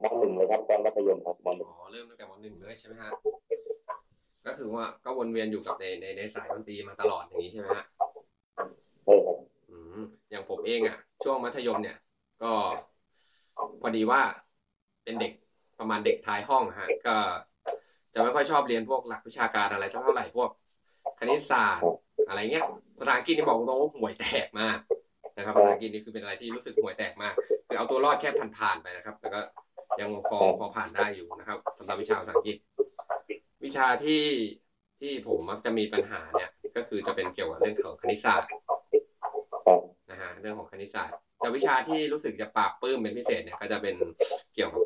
มหนึ่งเลยครับตอนมัธยมครับมหนึ่งอ๋อเริ่มตั้งแต่มหนึ่งเลยใช่ไหมฮะก็คือว่าก็วนเวียนอยู่กับในในในสายดนตรีมาตลอดอย่างนี้ใช่ไหมฮะใช่ครับอืมอย่างผมเองอะ ช่วงมัธยมเนี่ย ก็พอดีว่าเป็นเด็กประมาณเด็กท้ายห้องฮะก็จะไม่ค่อยชอบเรียนพวกหลักวิชาการอะไรเท่าไหร่พวก คณิตศาสตร์อะไรเงี้ย ภาษาอังกฤษนี่บอกตรงว่าห่วยแตกมากนะครับภาษาอังกฤษนี่คือเป็นอะไรที่รู้สึกห่วยแตกมากคือเอาตัวรอดแค่ผ่านๆไปนะครับ แต่ก็ยังพอพอผ่านได้อยู่นะครับสำหรับวิชาภาษาอังกฤษ วิชาที่ที่ผมมักจะมีปัญหาเนี่ยก็คือจะเป็นเกี่ยวกับเรื่องของคณิตศาสตร์นะฮะเรื่องของคณิตศาสตร์ แต่วิชาที่รู้สึกจะปราบปื้มเป็นพิเศษเนี่ยก็จะเป็นเกี่ยวกับ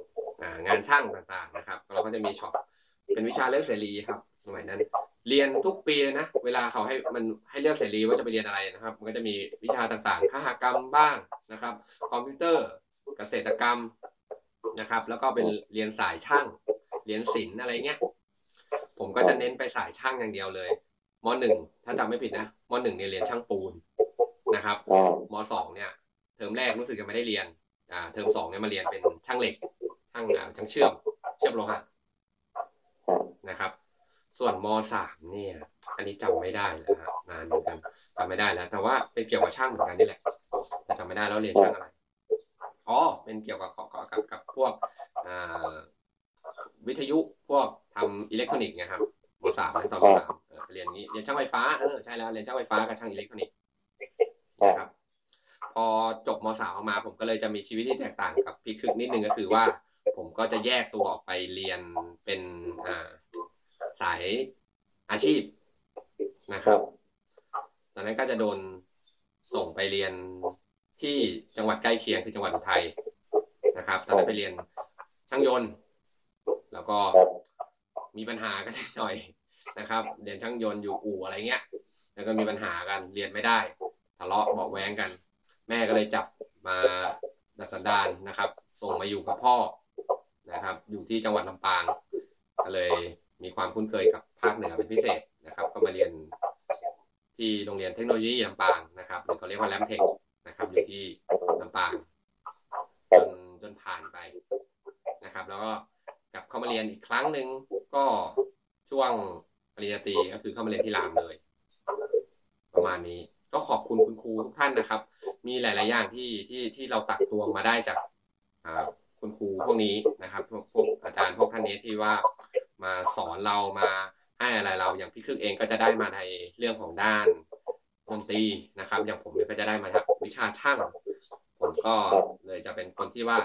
งานช่างต่างๆนะครับ เราก็จะมี shop เป็นวิชาเลือกเสรีครับสมัยนั้น เรียนทุกปีนะเวลาเขาให้มันให้เลือกเสรีว่าจะไปเรียนอะไรนะครับ มันก็จะมีวิชาต่างๆคหกรรมบ้างนะครับ คอมพิวเตอร์เกษตรกรรมนะครับ แล้วก็เป็นเรียนสายช่างเรียนศิลป์อะไรเงี้ยผมก็จะเน้นไปสายช่างอย่างเดียวเลยมหนึ่งถ้าจำไม่ผิดนะมหนึ่งเนี่ยเรียนช่างปูนนะครับมสองเนี่ย เทอมแรกรู้สึกจะไม่ได้เรียนอ่าเทอมสองเนี่ยมาเรียนเป็นช่างเหล็กช่างช่างเชื่อม มสามเนี่ย อันนี้จำไม่ได้แล้วฮะนานเหมือนกันจำไม่ได้แล้ว แต่ว่าเป็นเกี่ยวกับช่างเหมือนกันนี่แหละแต่จำไม่ได้แล้วเรียนช่างอะไรอ๋อเป็นเกี่ยวกับกับกับพวกวิทยุพวกทำอิเล็กทรอนิกส์นะครับมสามนะตอนมสามเรียนนี้เรียนช่างไฟฟ้าเออใช่แล้วเรียนช่างไฟฟ้ากับช่างอิเล็กทรอนิกส์นะครับพอจบมสามออกมา ผมก็เลยจะมีชีวิตที่แตกต่างกับพี่คึกนิดนึงก็คือว่า ผมก็จะแยกตัวออกไปเรียนเป็นอ่า สายอาชีพนะครับ ตอนนั้นก็จะโดนส่งไปเรียนที่จังหวัดใกล้เคียงคือจังหวัดอุทัยนะครับ ตอนนั้นไปเรียนช่างยนต์ แล้วก็มีปัญหากันหน่อยนะครับ เรียนช่างยนต์อยู่อู่อะไรเงี้ย แล้วก็มีปัญหากันเรียนไม่ได้ทะเลาะเบาแวงกัน แม่ก็เลยจับมาดัดสันดานนะครับ ส่งมาอยู่กับพ่อนะครับ อยู่ที่จังหวัดลำปางก็เลย มีความคุ้นเคยกับภาคเหนือเป็นพิเศษนะครับ ก็มาเรียนที่โรงเรียนเทคโนโลยีลำปางนะครับหรือเขาเรียกว่าแลมเทคนะครับ อยู่ที่ลำปางจนจนผ่านไปนะครับ แล้วก็กลับเข้ามาเรียนอีกครั้งหนึ่งก็ช่วงปริญญาตรีก็คือเข้ามาเรียนที่รามเลย ประมาณนี้ก็ขอบคุณคุณครูทุกท่านนะครับ มีหลาย ๆ อย่างที่ที่ที่เราตักตวงมาได้จากคุณครูพวกนี้นะครับพวกอาจารย์พวกท่านนี้ที่ว่า มาสอนเรามาให้อะไรเรา อย่างพี่ครึกเองก็จะได้มาในเรื่องของด้านดนตรีนะครับ อย่างผมเนี่ยก็จะได้มาจากวิชาช่างผมก็เลยจะเป็นคนที่ว่า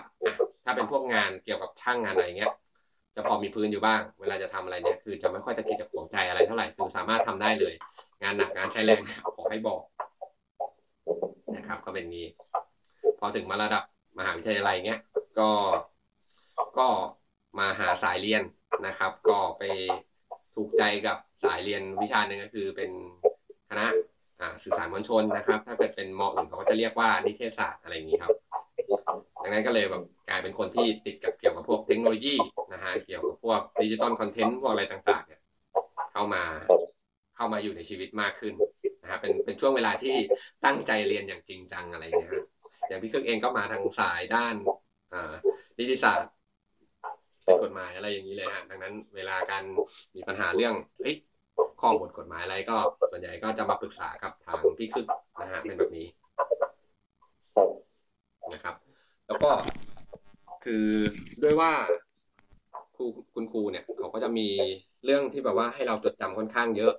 ถ้าเป็นพวกงานเกี่ยวกับช่างงานอะไรเงี้ย จะพอมีพื้นอยู่บ้าง เวลาจะทำอะไรเนี่ยคือจะไม่ค่อยตะกิดตะขวงใจอะไรเท่าไหร่คือสามารถทำได้เลย งานหนักงานใช้แรงขอให้บอกนะครับ ก็เป็นนี้ พอถึงมาระดับมหาวิทยาลัยเงี้ย ก็ก็มาหาสายเรียน นะครับ ก็ไปถูกใจกับสายเรียนวิชาหนึ่งก็คือเป็นคณะสื่อสารมวลชนนะครับ ถ้าเกิดเป็นมอื่นเขาก็จะเรียกว่านิเทศศาสตร์อะไรอย่างนี้ครับดังนั้นก็เลยแบบกลายเป็นคนที่ติดกับเกี่ยวกับพวกเทคโนโลยีนะฮะเกี่ยวกับพวก digital content พวกอะไรต่างๆเนี่ยเข้ามาเข้ามาอยู่ในชีวิตมากขึ้นนะฮะเป็นเป็นช่วงเวลาที่ตั้งใจเรียนอย่างจริงจังอะไรเงี้ยอย่างพี่เครื่องเองก็มาทางสายด้านอ่านิติ ศาสตร์กฎหมายอะไรอย่างนี้เลยฮะดังนั้นเวลาการมีปัญหาเรื่องเฮ้ข้อบทกฎหมายอะไรก็ส่วนใหญ่ก็จะมาปรึกษากับทางพี่คึกนะฮะเป็นแบบนี้นะครับ แล้วก็คือด้วยว่าครูคุณครูเนี่ยเขาก็จะมีเรื่องที่แบบว่าให้เราจดจำค่อนข้างเยอะ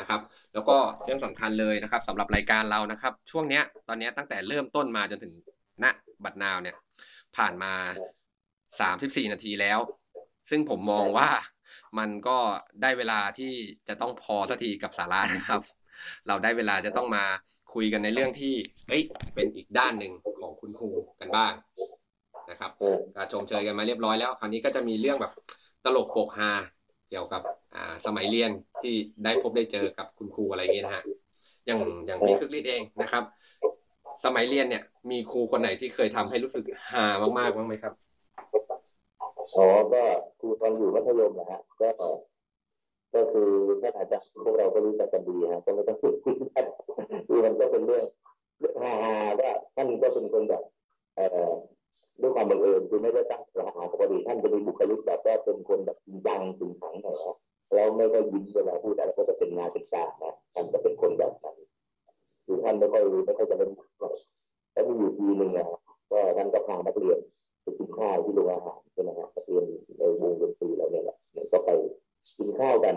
นะครับ แล้วก็เรื่องสำคัญเลยนะครับสำหรับรายการเรานะครับ ช่วงเนี้ย ตอนนี้ตั้งแต่เริ่มต้นมาจนถึงณบัดนาวเนี่ย ผ่านมา สามสิบสี่นาทีแล้ว ซึ่งผมมองว่ามันก็ได้เวลาที่จะต้องพอสักทีกับสาระนะครับ เราได้เวลาจะต้องมาคุยกันในเรื่องที่เอ้ย เป็นอีกด้านหนึ่งของคุณครูกันบ้างนะครับก็ชมเชยกันมาเรียบร้อยแล้วคราวนี้ก็จะมีเรื่องแบบตลกโปกฮาเกี่ยวกับอ่าสมัยเรียนที่ได้พบได้เจอกับคุณครูอะไรเงี้ยนะฮะอย่างอย่างพี่คึกฤทธิ์เองนะครับ สมัยเรียนเนี่ย มีครูคนไหนที่เคยทำให้รู้สึกฮามากๆบ้างไหมครับ อ๋อก็ครูตอนอยู่มัธยมนะฮะก็ก็คือท่านอาจารย์พวกเราก็รู้จักกันดีฮะก็ไม่ต้องพูดคุยกันคือมันก็เป็นเรื่องเรื่องฮาว่าท่านก็เป็นคนแบบเอ่อด้วยความบังเอิญคือไม่ได้ตั้งตัวหาปกติท่านจะมีบุคลิกแบบว่าเป็นคนแบบจริงจังจริงจังหน่อยแล้วไม่ก็ยิ้มเวลาพูดอะไรก็จะเป็นงานเป็นกานะท่านจะเป็นคนแบบนั้นคือท่านไม่ค่อยไม่ค่อยจะเล่นแล้วมีอยู่ทีหนึ่งนะก็ท่านก็พานักเรียน กินข้าวที่โรงอาหารใช่ไหมฮะนักเรียนในวงดนตรีแล้วเนี่ยแหละก็ไปกินข้าวกัน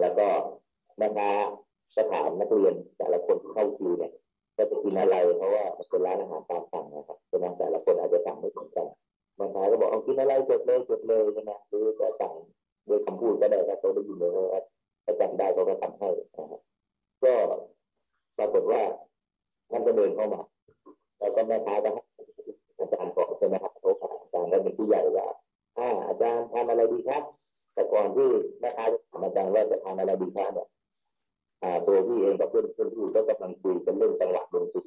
แล้วก็แม่ค้าก็ถามนักเรียนแต่ละคนเข้าคิวเนี่ยก็จะกินอะไรเพราะว่าเป็นร้านอาหารตามสั่งนะครับฉะนั้นแต่ละคนอาจจะสั่งไม่เหมือนกันบางทายก็บอกเอากินอะไรจดเลยจดเลยใช่ไหมหรือจะสั่งโดยคำพูดก็ได้ถ้าเขาได้ยินเลยว่าถ้าจำได้เขาก็ทำให้นะครับก็ปรากฏว่าท่านก็เดินเข้ามา แล้วก็แม่ค้าก็าจารย์ก็เป็นผู้ใหญ่ว่าอ่าอาจารย์ทานอะไรดีครับ แต่ก่อนที่แม่ค้าจะถามอาจารย์ว่าจะทานอะไรดีครับเนี่ยอ่าตัวพี่เองกับเพื่อนเพื่อนพี่ก็กำลังคุยกันเรื่องจังหวะดนตรี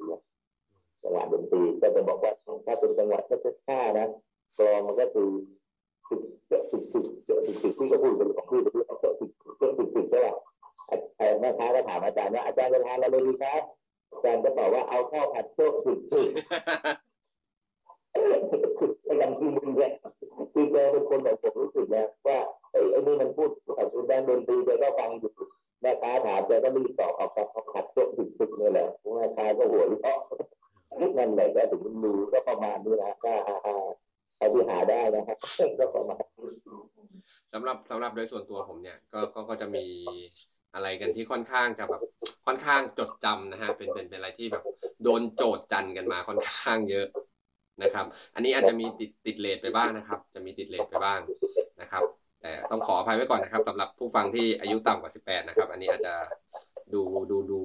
จังหวะดนตรีก็จะบอกว่าถ้าเป็นจังหวะช้านะกลองมันก็คือติดเจาะติดติดเจาะติดติดพี่ก็พูดเป็นของพี่ไปด้วยเจาติดเจาะติดติดใช่ป่ะไอ้แม่ค้าก็ถามอาจารย์ว่าอาจารย์จะทานอะไรดีครับอาจารย์ก็ตอบว่าเอาข้าวผัดโจ๊กติดติด ไอ้ยังคือมึงเนี่ยคือแกเป็นคนแบบผมรู้สึกนะว่าไอ้ไอ้นี่มันพูดกับคุณแดงดนตรีแกก็ฟังอยู่แม่ค้าถามแกก็รีบตอบเอาข้าวผัดจ๊กติดติดนี่แหละแม่ค้าก็หัวเราะนั่นแหละก็ถึงรู้ก็ประมาณนี้นะก็เอาที่หาได้นะครับก็ประมาณสำหรับสำหรับโดยส่วนตัวผมเนี่ยก็ก็จะมีอะไรกันที่ค่อนข้างจะแบบค่อนข้างจดจำนะฮะเป็นเป็นเป็นอะไรที่แบบโดนโจทย์จันกันมาค่อนข้างเยอะ นะครับ อันนี้อาจจะมีติดติดเลทไปบ้างนะครับ จะมีติดเลทไปบ้างนะครับ แต่ต้องขออภัยไว้ก่อนนะครับสำหรับผู้ฟังที่อายุต่ำกว่า 18 นะครับ อันนี้อาจจะดูดูดู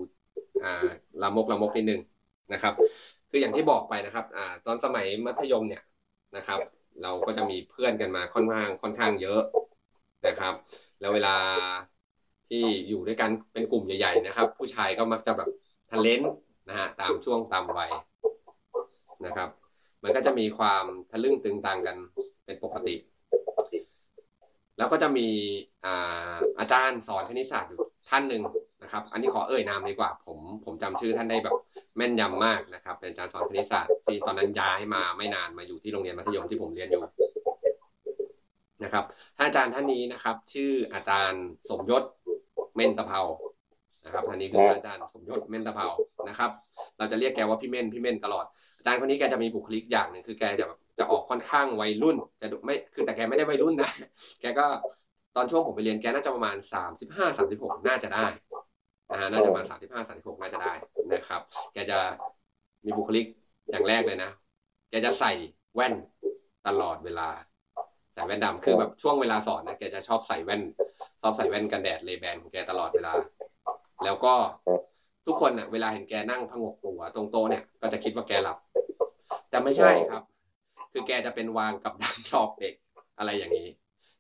อ่าละมกละมกนิดนึงนะครับ คืออย่างที่บอกไปนะครับอ่าตอนสมัยมัธยมเนี่ยนะครับ เราก็จะมีเพื่อนกันมาค่อนข้างค่อนข้างเยอะนะครับ แล้วเวลาที่อยู่ด้วยกันเป็นกลุ่มใหญ่ ๆ นะครับ ผู้ชายก็มักจะแบบทะเลนนะฮะตามช่วงตามวัยนะครับ มันก็จะมีความทะลึ่งตึงตังกันเป็นปกติ แล้วก็จะมีอาอาจารย์สอนคณิตศาสตร์อยู่ท่านหนึ่งนะครับ อันนี้ขอเอ่ยนามดีกว่า ผมผมจำชื่อท่านได้แบบแม่นยำมากนะครับ เป็นอาจารย์สอนคณิตศาสตร์ที่ตอนนั้นย้ายมาไม่นานมาอยู่ที่โรงเรียนมัธยมที่ผมเรียนอยู่นะครับท่านอาจารย์ท่านนี้นะครับ ชื่ออาจารย์สมยศเม่นตะเภานะครับท่านนี้คืออาจารย์สมยศเม่นตะเภานะครับ เราจะเรียกแกว่าพี่เม่นพี่เม่นตลอด จารย์คนนี้แกจะมีบุคลิกอย่างหนึ่งคือแกจะแบบจะออกค่อนข้างวัยรุ่นจะไม่คือแต่แกไม่ได้วัยรุ่นนะแกก็ตอนช่วงผมไปเรียนแกน่าจะประมาณสามสิบห้าสามสิบหกน่าจะได้นะฮะน่าจะประมาณสามสิบห้าสามสิบหกน่าจะได้นะครับ แกจะมีบุคลิกอย่างแรกเลยนะ แกจะใส่แว่นตลอดเวลาใส่แว่นดำคือแบบช่วงเวลาสอนนะแกจะชอบใส่แว่นชอบใส่แว่นกันแดดเลแบนของแกตลอดเวลา แล้วก็ ทุกคนเน่ะเวลาเห็นแกนั่งพงกหัวตรงโต๊ะเนี่ยก็จะคิดว่าแกหลับ แต่ไม่ใช่ครับ คือแกจะเป็นวางกับดักหลอกเด็กอะไรอย่างนี้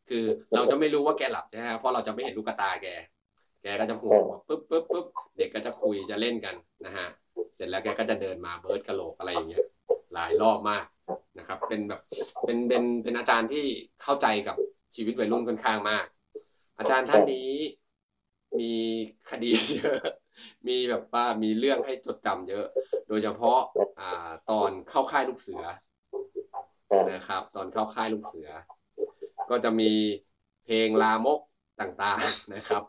คือเราจะไม่รู้ว่าแกหลับใช่ไหมเพราะเราจะไม่เห็นลูกตาแก แกก็จะหัวปุ๊บปุ๊บปุ๊บเด็กก็จะคุยจะเล่นกันนะฮะเสร็จแล้วแกก็จะเดินมาเบิร์ดกะโหลกอะไรอย่างเงี้ยหลายรอบมากนะครับ เป็นแบบเป็นเป็นเป็นอาจารย์ที่เข้าใจกับชีวิตวัยรุ่นค่อนข้างมาก อาจารย์ท่านนี้มีคดีเยอะ มีแบบว่ามีเรื่องให้จดจำเยอะ โดยเฉพาะอ่าตอนเข้าค่ายลูกเสือนะครับ ตอนเข้าค่ายลูกเสือ ก็จะมีเพลงลามกต่างๆนะครับ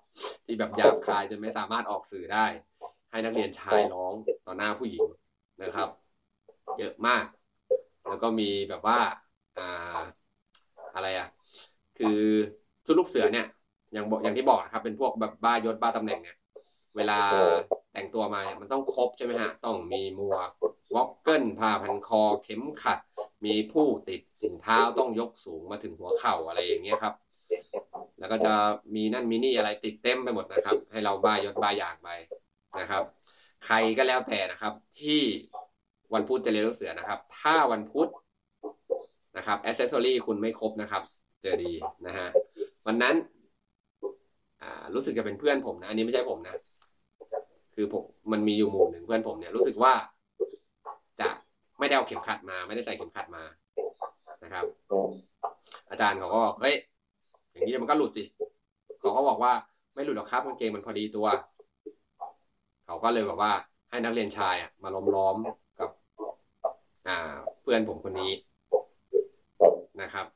ที่แบบหยาบคายจนไม่สามารถออกสื่อได้ ให้นักเรียนชายร้องต่อหน้าผู้หญิงนะครับ เยอะมาก แล้วก็มีแบบว่าอ่าอะไรอะคือชุดลูกเสือเนี่ยอย่างบอกอย่างที่บอกนะครับ เป็นพวกแบบบ้ายศบ้าตำแหน่งเนี่ย เวลาแต่งตัวมาเนี่ยมันต้องครบใช่ไหมฮะ ต้องมีหมวกวอกเกิลผ้าพันคอเข็มขัด มีผู้ติดสินเท้าต้องยกสูงมาถึงหัวเข่าอะไรอย่างเงี้ยครับ แล้วก็จะมีนั่นมีนี่อะไรติดเต็มไปหมดนะครับ ให้เราบ้ายศบ้าอย่างไปนะครับ ใครก็แล้วแต่นะครับ ที่วันพุธจะเรียนลูกเสือนะครับ ถ้าวันพุธนะครับอ c เซสซอรี่คุณไม่ครบนะครับ เจอดีนะฮะวันนั้นอ่ารู้สึกจะเป็นเพื่อนผมนะ อันนี้ไม่ใช่ผมนะ คือผมมันมีอยู่หมู่หนึ่งเพื่อนผมเนี่ยรู้สึกว่าจะไม่ได้เอาเข็มขัดมา ไม่ได้ใส่เข็มขัดมานะครับ อาจารย์เขาก็บอกเฮ้ยอย่างนี้มันก็หลุดสิเขาก็บอกว่าไม่หลุดหรอกครับกางเกงมันพอดีตัว เขาก็เลยแบบว่า ให้นักเรียนชายมาล้อมล้อมกับ อ่า เพื่อนผมคนนี้นะครับ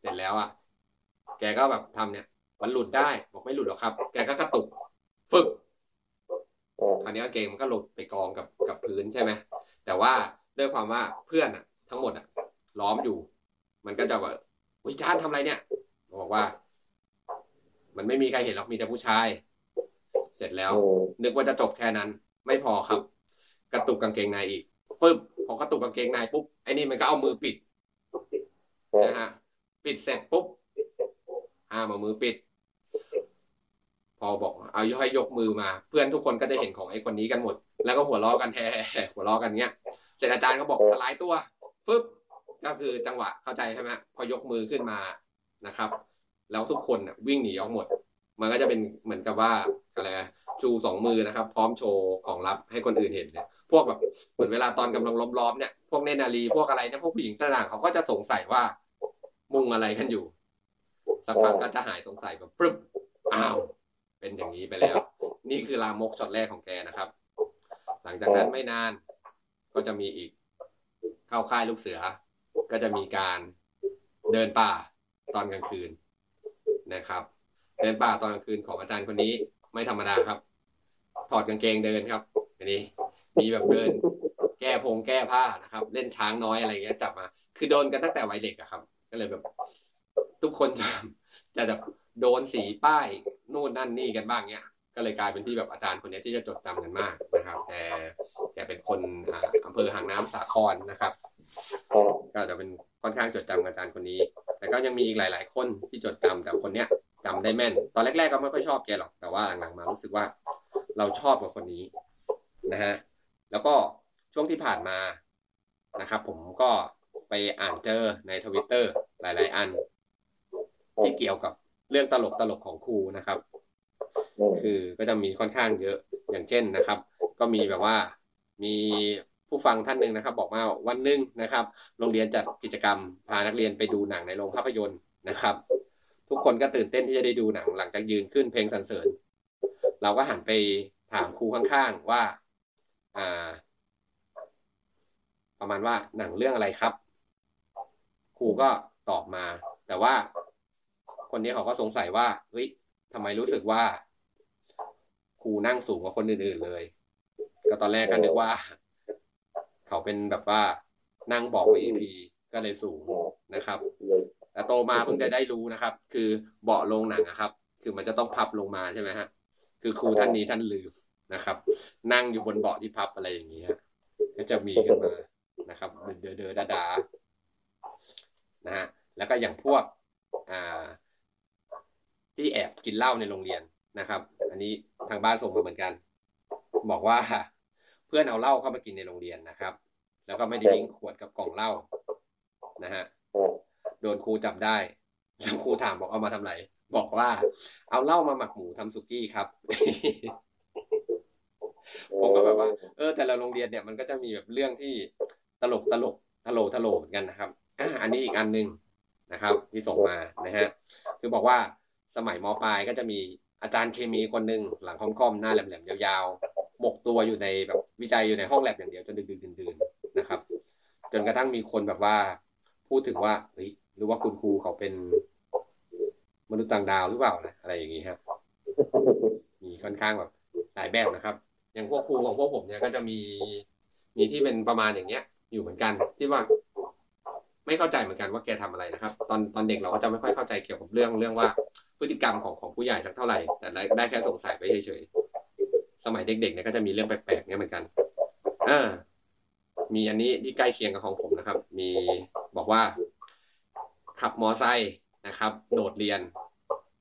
เสร็จแล้วอะ แกก็แบบทำเนี่ย มันหลุดได้ บอกไม่หลุดหรอกครับ แกก็กระตุก ฝึก คราวนี้เกงมันก็หลุดไปกองกับกับพื้นใช่ไหมแต่ว่าด้วยความว่าเพื่อนอะ ทั้งหมดอะ ล้อมอยู่ มันก็จะแบบวิจารณ์ทำอะไรเนี่ยบอกว่า มันไม่มีใครเห็นหรอกมีแต่ผู้ชาย เสร็จแล้ว นึกว่าจะจบแค่นั้น ไม่พอครับ กระตุกกางเกงในอีกฟึบพอกระตุกกางเกงในปุ๊บไอ้นี่มันก็เอามือปิดนะฮะปิดเสร็จปุ๊บอ่ามามือปิด พอบอกเอาให้ยกมือมา เพื่อนทุกคนก็จะเห็นของไอ้คนนี้กันหมด แล้วก็หัวล้อกันแฮ่หัวล้อกันเงี้ยเสร็จอาจารย์ก็บอกสลายตัวฟึบก็คือจังหวะเข้าใจใช่ไหมพอยกมือขึ้นมานะครับ แล้วทุกคนวิ่งหนีออกหมด มันก็จะเป็นเหมือนกับว่าอะไรชูสองมือนะครับ พร้อมโชว์ของลับให้คนอื่นเห็นเนี่ยพวกแบบเหมือนเวลาตอนกำลังล้อมๆเนี่ยพวกเนนารีพวกอะไรเนี่ยพวกผู้หญิงต่างๆเขาก็จะสงสัยว่ามุงอะไรกันอยู่สักพักก็จะหายสงสัยแบบปรึบอ้าว เป็นอย่างนี้ไปแล้ว นี่คือลามกช็อตแรกของแกนะครับ หลังจากนั้นไม่นานก็จะมีอีกเข้าค่ายลูกเสือ ก็จะมีการเดินป่าตอนกลางคืนนะครับ เดินป่าตอนกลางคืนของอาจารย์คนนี้ไม่ธรรมดาครับ ถอดกางเกงเดินครับอันนี้มีแบบเดิน แก้พงแก้ผ้านะครับ เล่นช้างน้อยอะไรเงี้ยจับมา คือโดนกันตั้งแต่วัยเด็กอะครับ ก็เลยแบบ ทุกคนจะจะแบบ โดนสีป้ายนู่นนั่นนี่กันบ้างเนี้ย ก็เลยกลายเป็นที่แบบอาจารย์คนนี้ที่จะจดจำกันมากนะครับ แกแกเป็นคนอำเภอหางน้ำสาครนะครับ ก็จะเป็นค่อนข้างจดจำอาจารย์คนนี้ แต่ก็ยังมีอีกหลาย ๆ คนที่จดจำแต่คนเนี้ยจำได้แม่น ตอนแรก ๆ ก็ไม่ค่อยชอบแกหรอก แต่ว่าหลังๆมารู้สึกว่าเราชอบกับคนนี้นะฮะ แล้วก็ช่วงที่ผ่านมานะครับ ผมก็ไปอ่านเจอในทวิตเตอร์หลาย ๆ อัน ที่เกี่ยวกับ เรื่องตลกตลกของครูนะครับ คือก็จะมีค่อนข้างเยอะอย่างเช่นนะครับ ก็มีแบบว่ามีผู้ฟังท่านหนึ่งนะครับ บอกว่าวันหนึ่งนะครับ โรงเรียนจัดกิจกรรมพานักเรียนไปดูหนังในโรงภาพยนตร์นะครับ ทุกคนก็ตื่นเต้นที่จะได้ดูหนังหลังจากยืนขึ้นเพลงสรรเสริญ เราก็หันไปถามครูข้างๆว่า อ่า ประมาณว่าหนังเรื่องอะไรครับครูก็ตอบมา แต่ว่า คนนี้เขาก็สงสัยว่าเฮ้ยทำไมรู้สึกว่าครูนั่งสูงกว่าคนอื่นๆเลย ก็ตอนแรกก็นึกว่า เขาเป็นแบบว่านั่งบอก VIP ก็เลยสูงนะครับแต่โตมาเพิ่งจะได้รู้นะครับ คือเบาะลงหนังนะครับ คือมันจะต้องพับลงมาใช่ไหมฮะ คือครูท่านนี้ท่านลืมนะครับ นั่งอยู่บนเบาะที่พับอะไรอย่างนี้ฮะก็จะมีขึ้นมานะครับเดอเดอดาดานะฮะแล้วก็อย่างพวกอ่า ที่แอบกินเหล้าในโรงเรียนนะครับ อันนี้ทางบ้านส่งมาเหมือนกัน บอกว่าเพื่อนเอาเหล้าเข้ามากินในโรงเรียนนะครับ แล้วก็ไม่ได้ทิ้งขวดกับกล่องเหล้านะฮะโดนครูจับได้แล้วครูถามบอกเอามาทำไรบอกว่า เอาเหล้ามาหมักหมูทำสุกี้ครับผมก็แบบว่า เออแต่ละโรงเรียนเนี่ยมันก็จะมีแบบเรื่องที่ตลกตลกทะโลทะโลเหมือนกันนะครับอ่าอันนี้อีกอันหนึ่งนะครับ ที่ส่งมานะฮะคือบอกว่า สมัยมปลายก็จะมีอาจารย์เคมีคนหนึ่งหลังคอมๆหน้าแหลมๆยาวๆหมกตัวอยู่ในแบบวิจัยอยู่ในห้องแลบอย่างเดียวจนดึกๆดื่นๆนะครับ จนกระทั่งมีคนแบบว่า พูดถึงว่าเฮ้ยหรือว่าคุณครูเขาเป็นมนุษย์ต่างดาวหรือเปล่านะอะไรอย่างนี้ครับมีค่อนข้างแบบหลายแบบนะครับ อย่างพวกครูของพวกผมเนี่ยก็จะมีมีที่เป็นประมาณอย่างเงี้ย อยู่เหมือนกันที่ว่า ไม่เข้าใจเหมือนกันว่าแกทำอะไรนะครับ ตอนตอนเด็กเราก็จะไม่ค่อยเข้าใจเกี่ยวกับเรื่องเรื่องว่า พฤติกรรมของของผู้ใหญ่สักเท่าไหร่ แต่ได้แค่สงสัยไปเฉยๆ สมัยเด็กๆเนี่ยก็จะมีเรื่องแปลกๆเนี่ยเหมือนกันอ่ามีอันนี้ที่ใกล้เคียงกับของผมนะครับ มีบอกว่า ขับมอไซค์นะครับ โดดเรียน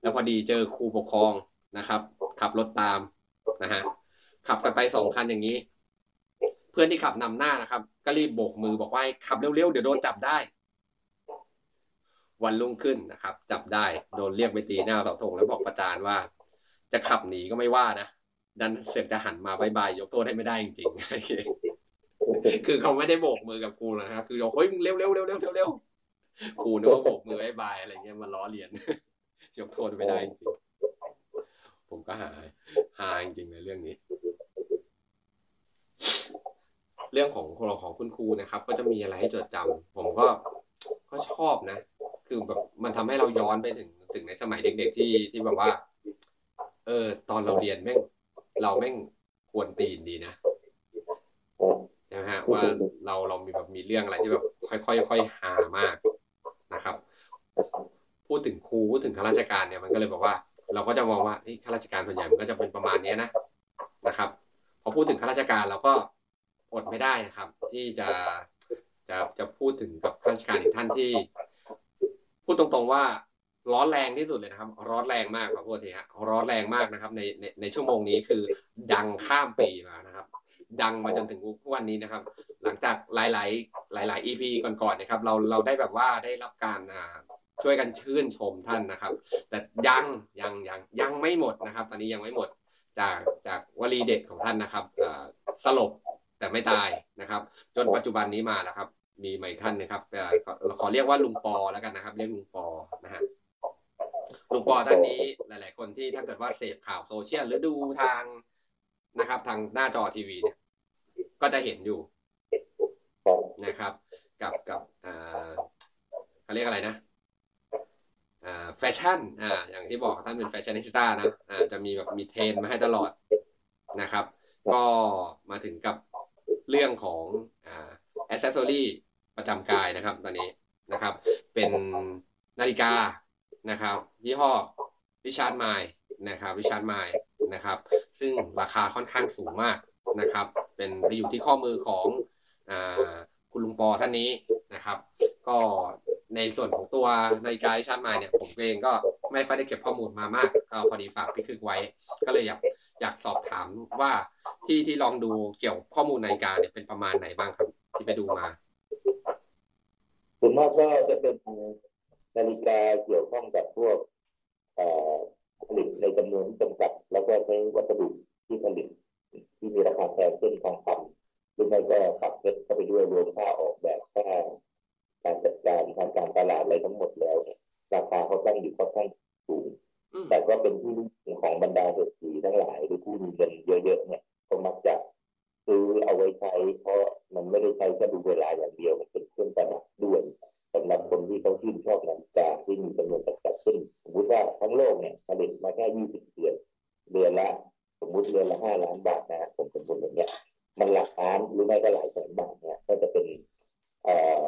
แล้วพอดีเจอครูปกครองนะครับ ขับรถตามนะฮะขับกันไปสองคันอย่างนี้ เพื่อนที่ขับนำหน้านะครับ ก็รีบโบกมือบอกว่าขับเร็วๆเดี๋ยวโดนจับได้ วันรุ่งขึ้นนะครับ จับได้โดนเรียกไปตีหน้าเสาธงแล้วบอกประจานว่า จะขับหนีก็ไม่ว่านะดันเสือกจะหันมาบายบายยกโทษให้ไม่ได้จริงๆคือเขาไม่ได้โบกมือกับครูนะครับคือยกเฮ้ยเร็วเร็วเร็วเร็วเร็วครูนึกว่าโบกมือบายบายอะไรเงี้ยมาล้อเลียนยกโทษไม่ได้จริงผมก็หาหาจริงในเรื่องนี้ เรื่องของของคุณครูนะครับ ก็จะมีอะไรให้จดจำผมก็ก็ชอบนะ คือแบบมันทำให้เราย้อนไปถึงถึงในสมัยเด็ก ๆ ที่ที่แบบว่า เออ ตอนเราเรียนแม่งเราแม่งควรตีนดีนะใช่ไหมฮะว่าเราเรามีแบบมีเรื่องอะไรที่แบบค่อยๆค่อยหามากนะครับ พูดถึงครูพูดถึงข้าราชการเนี่ยมันก็เลยบอกว่า เราก็จะมองว่าข้าราชการส่วนใหญ่มันก็จะเป็นประมาณนี้นะนะครับพอพูดถึงข้าราชการเราก็อดไม่ได้นะครับ ที่จะจะจะพูดถึงกับข้าราชการอีกท่านที่ พูดตรงๆว่าร้อนแรงที่สุดเลยนะครับ ร้อนแรงมากครับพูดทีฮะร้อนแรงมากนะครับในในในชั่วโมงนี้คือดังข้ามปีมานะครับ ดังมาจนถึงวันนี้นะครับ หลังจากหลาย ๆ หลาย ๆ EP ก่อนๆนะครับ เราเราได้แบบว่าได้รับการช่วยกันชื่นชมท่านนะครับ แต่ยังยังยังยังไม่หมดนะครับ ตอนนี้ยังไม่หมดจากจากวลีเด็ดของท่านนะครับสลบแต่ไม่ตายนะครับ จนปัจจุบันนี้มาแล้วครับ มีใหม่ท่านนะครับเราขอเรียกว่าลุงปอแล้วกันนะครับ เรียกลุงปอนะฮะลุงปอท่านนี้หลาย ๆ คนที่ถ้าเกิดว่าเสพข่าวโซเชียลหรือดูทางนะครับ ทางหน้าจอทีวีเนี่ย ก็จะเห็นอยู่นะครับ กับกับเขาเรียกอะไรนะแฟชั่นอ่าอย่างที่บอกท่านเป็น fashionista นะอ่าจะมีแบบมีเทรนมาให้ตลอดนะครับ ก็มาถึงกับเรื่องของอ่าอ c เซสซอรี่ ประจำกายนะครับ ตอนนี้นะครับ เป็นนาฬิกานะครับ ยี่ห้อ Richard Mille นะครับ Richard Mille นะครับ ซึ่งราคาค่อนข้างสูงมากนะครับ เป็นไปอยู่ที่ข้อมือของอคุณลุงปอท่านนี้นะครับ ก็ในส่วนของตัวนาฬิกาที่ชาร์จมาเนี่ยผมเองก็ไม่ค่อยได้เก็บข้อมูลมามากก็พอดีฝากพี่คึกไว้ ก็เลยอยากอยากสอบถามว่าที่ที่ลองดูเกี่ยวข้อมูลนาฬิกาเนี่ยเป็นประมาณไหนบ้างครับ ที่ไปดูมา ส่วนมากก็จะเป็นนาฬิกาเกี่ยวข้องกับพวกผลิตในจำนวนจำกัด แล้วก็ใช้วัสดุที่ผลิตที่มีราคาแพงเช่นทองคำหรือไม่ก็ปักเพชรเข้าไปด้วยรวมค่าออกแบบค่าการจัดการทางการตลาดอะไรทั้งหมดแล้วเนี่ยราคาเขาตั้งอยู่ค่อนข้างสูง แต่ก็เป็นที่นิยมของบรรดาเศรษฐีทั้งหลายหรือผู้มีเงินเยอะๆเนี่ยก็มักจะ ซื้อเอาไว้ใช้เพราะมันไม่ได้ใช้แค่ดูเวลาอย่างเดียวมันเป็นเครื่องประดับด้วยสำหรับคนที่เขาชื่นชอบนาฬิกาที่มีจำนวนจำกัดขึ้นสมมติว่าทั้งโลกเนี่ยผลิตมาแค่ยี่สิบเดือนเดือนละ สมมติเดือนละห้าล้านบาทนะผมเป็นคนอย่างเงี้ยมันหลักล้านหรือไม่ก็หลายแสนบาทเนี่ยก็จะเป็นเอ่อ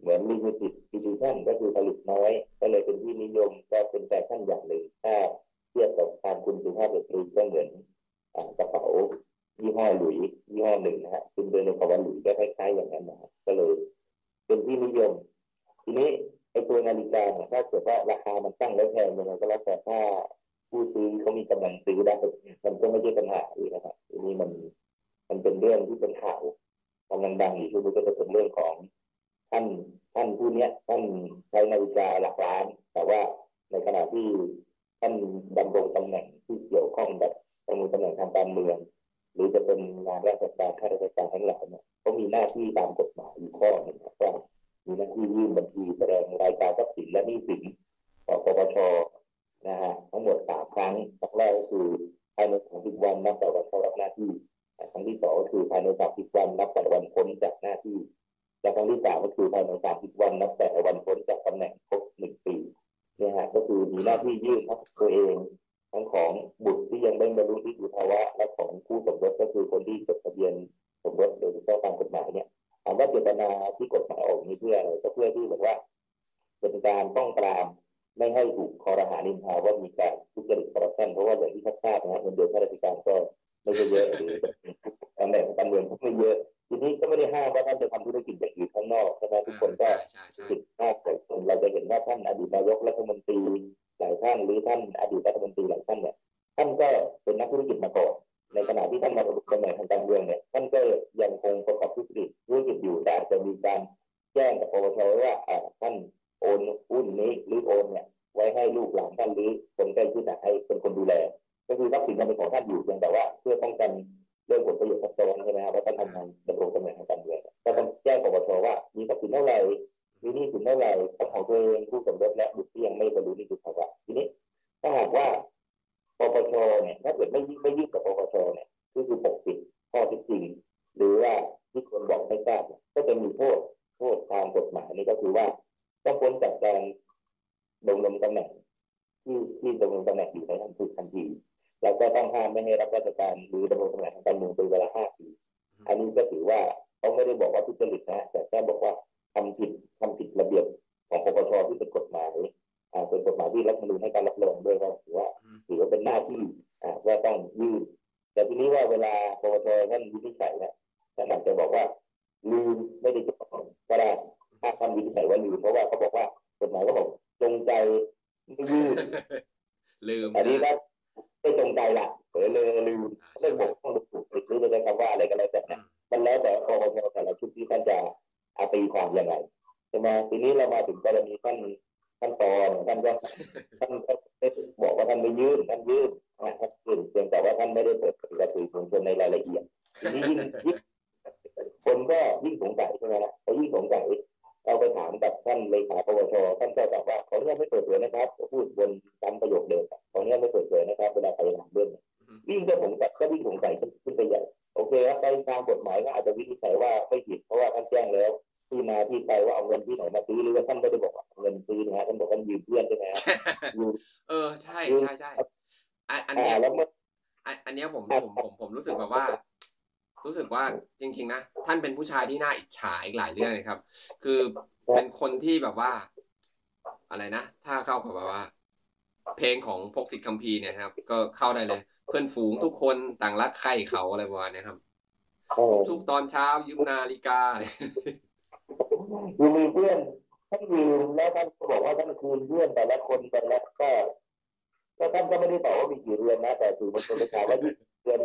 เหมือน limited edition ก็คือผลิตน้อย ก็เลยเป็นที่นิยมก็เป็นแฟชั่นอย่างหนึ่งถ้าเทียบกับการคุณสุภาพสตรีก็เหมือนกระเป๋า ยี่ห้อหลุยยี่ห้อหนึ่งนะฮะคุณเดินในคำว่าหลุยก็คล้ายๆอย่างนั้นนะก็เลย เป็นที่นิยม ทีนี้ไอ้ตัวนาฬิกาเนี่ยถ้าเกิดว่าราคามันตั้งแล้วแพงยังไงก็แล้วแต่ถ้าผู้ซื้อเขามีกำลังซื้อได้มันก็ไม่ใช่ปัญหาเลยนะครับทีนี้มันมันเป็นเรื่องที่เป็นข่าวกำลังดังอยู่ช่วงนี้ก็จะเป็นเรื่องของท่านท่านผู้นี้ท่านใช้นาฬิกาหลักล้าน แต่ว่าในขณะที่ท่านดำรงตำแหน่งที่เกี่ยวข้องแบบดำรงตำแหน่งทางการเมือง หรือจะเป็นงานราชการข้าราชการทั้งหลายเนี่ยเขามีหน้าที่ตามกฎหมายอยู่ข้อหนึ่งว่ามีหน้าที่ยื่นบัญชีแสดงรายการทรัพย์สินและหนี้สินต่อปปช จงใจไม่ยื่นลืมอันนี้นะก็ไม่จงใจละเผลอเลยลืมไม่บอกต้องดูถูกผิดหรือจะใช้คำว่าอะไรก็แล้วแต่เนี่ยมันแล้วแต่ปปชแต่ละชุดที่ท่านจะอาตีความยังไงใช่ไหมทีนี้เรามาถึงกรณีท่านขั้นตอนท่านก็ท่านก็ได้บอกว่าท่านไม่ยื่นท่านยื่นนะครับยื่นเพียงแต่ว่าท่านไม่ได้เปิดเผยกับสื่อมวลชนในรายละเอียดทีนี้ยิ่งยิ่งคนก็ยิ่งสงสัยใช่ไหมล่ะพอยิ่งสงสัย เราไปถามกับท่านเลขาปวชท่านก็ตอบว่าขออนุญาตไม่เปิดเผยนะครับ พูดบนซ้ำประโยคเดิมขออนุญาตไม่เปิดเผยนะครับเวลาไปถามเรื่องนี้ยิ่งก็สงสัยก็ยิ่งสงสัยขึ้นไปใหญ่โอเคครับในทางกฎหมายก็อาจจะวินิจฉัยว่าไม่ผิดเพราะว่าท่านแจ้งแล้วที่มาที่ไปว่าเอาเงินที่ไหนมาซื้อหรือว่าท่านไม่ได้บอกว่าเอาเงินซื้อนะฮะท่านบอกท่านยืมเพื่อนใช่ไหมฮะยืมเออใช่ใช่ใช่อันอันอ่าเนี้ยแล้วเมื่ออันอันเนี้ยผมผมผมผมรู้สึกแบบว่า รู้สึกว่าจริง ๆ นะ ท่านเป็นผู้ชายที่น่าอิจฉาอีกหลายเรื่องเลยครับ คือเป็นคนที่แบบว่า อะไรนะ ถ้าเข้ากับแบบว่า เพลงของพกสิทธิ์คัมภีร์เนี่ยครับ ก็เข้าได้เลย เพื่อนฝูงทุกคนต่างรักใคร่เขาอะไรประมาณเนี้ยครับเออทุกๆตอนเช้ายืมนาฬิกายืมมีเพื่อนท่านยืมแล้วท่านก็บอกว่าท่านคืนเพื่อนแต่ละคนแต่ละก็ก็ท่านก็ไม่ได้ตอบว่ามีกี่เรือนนะแต่สื่อมวลชนไปถามว่ายี่เรือน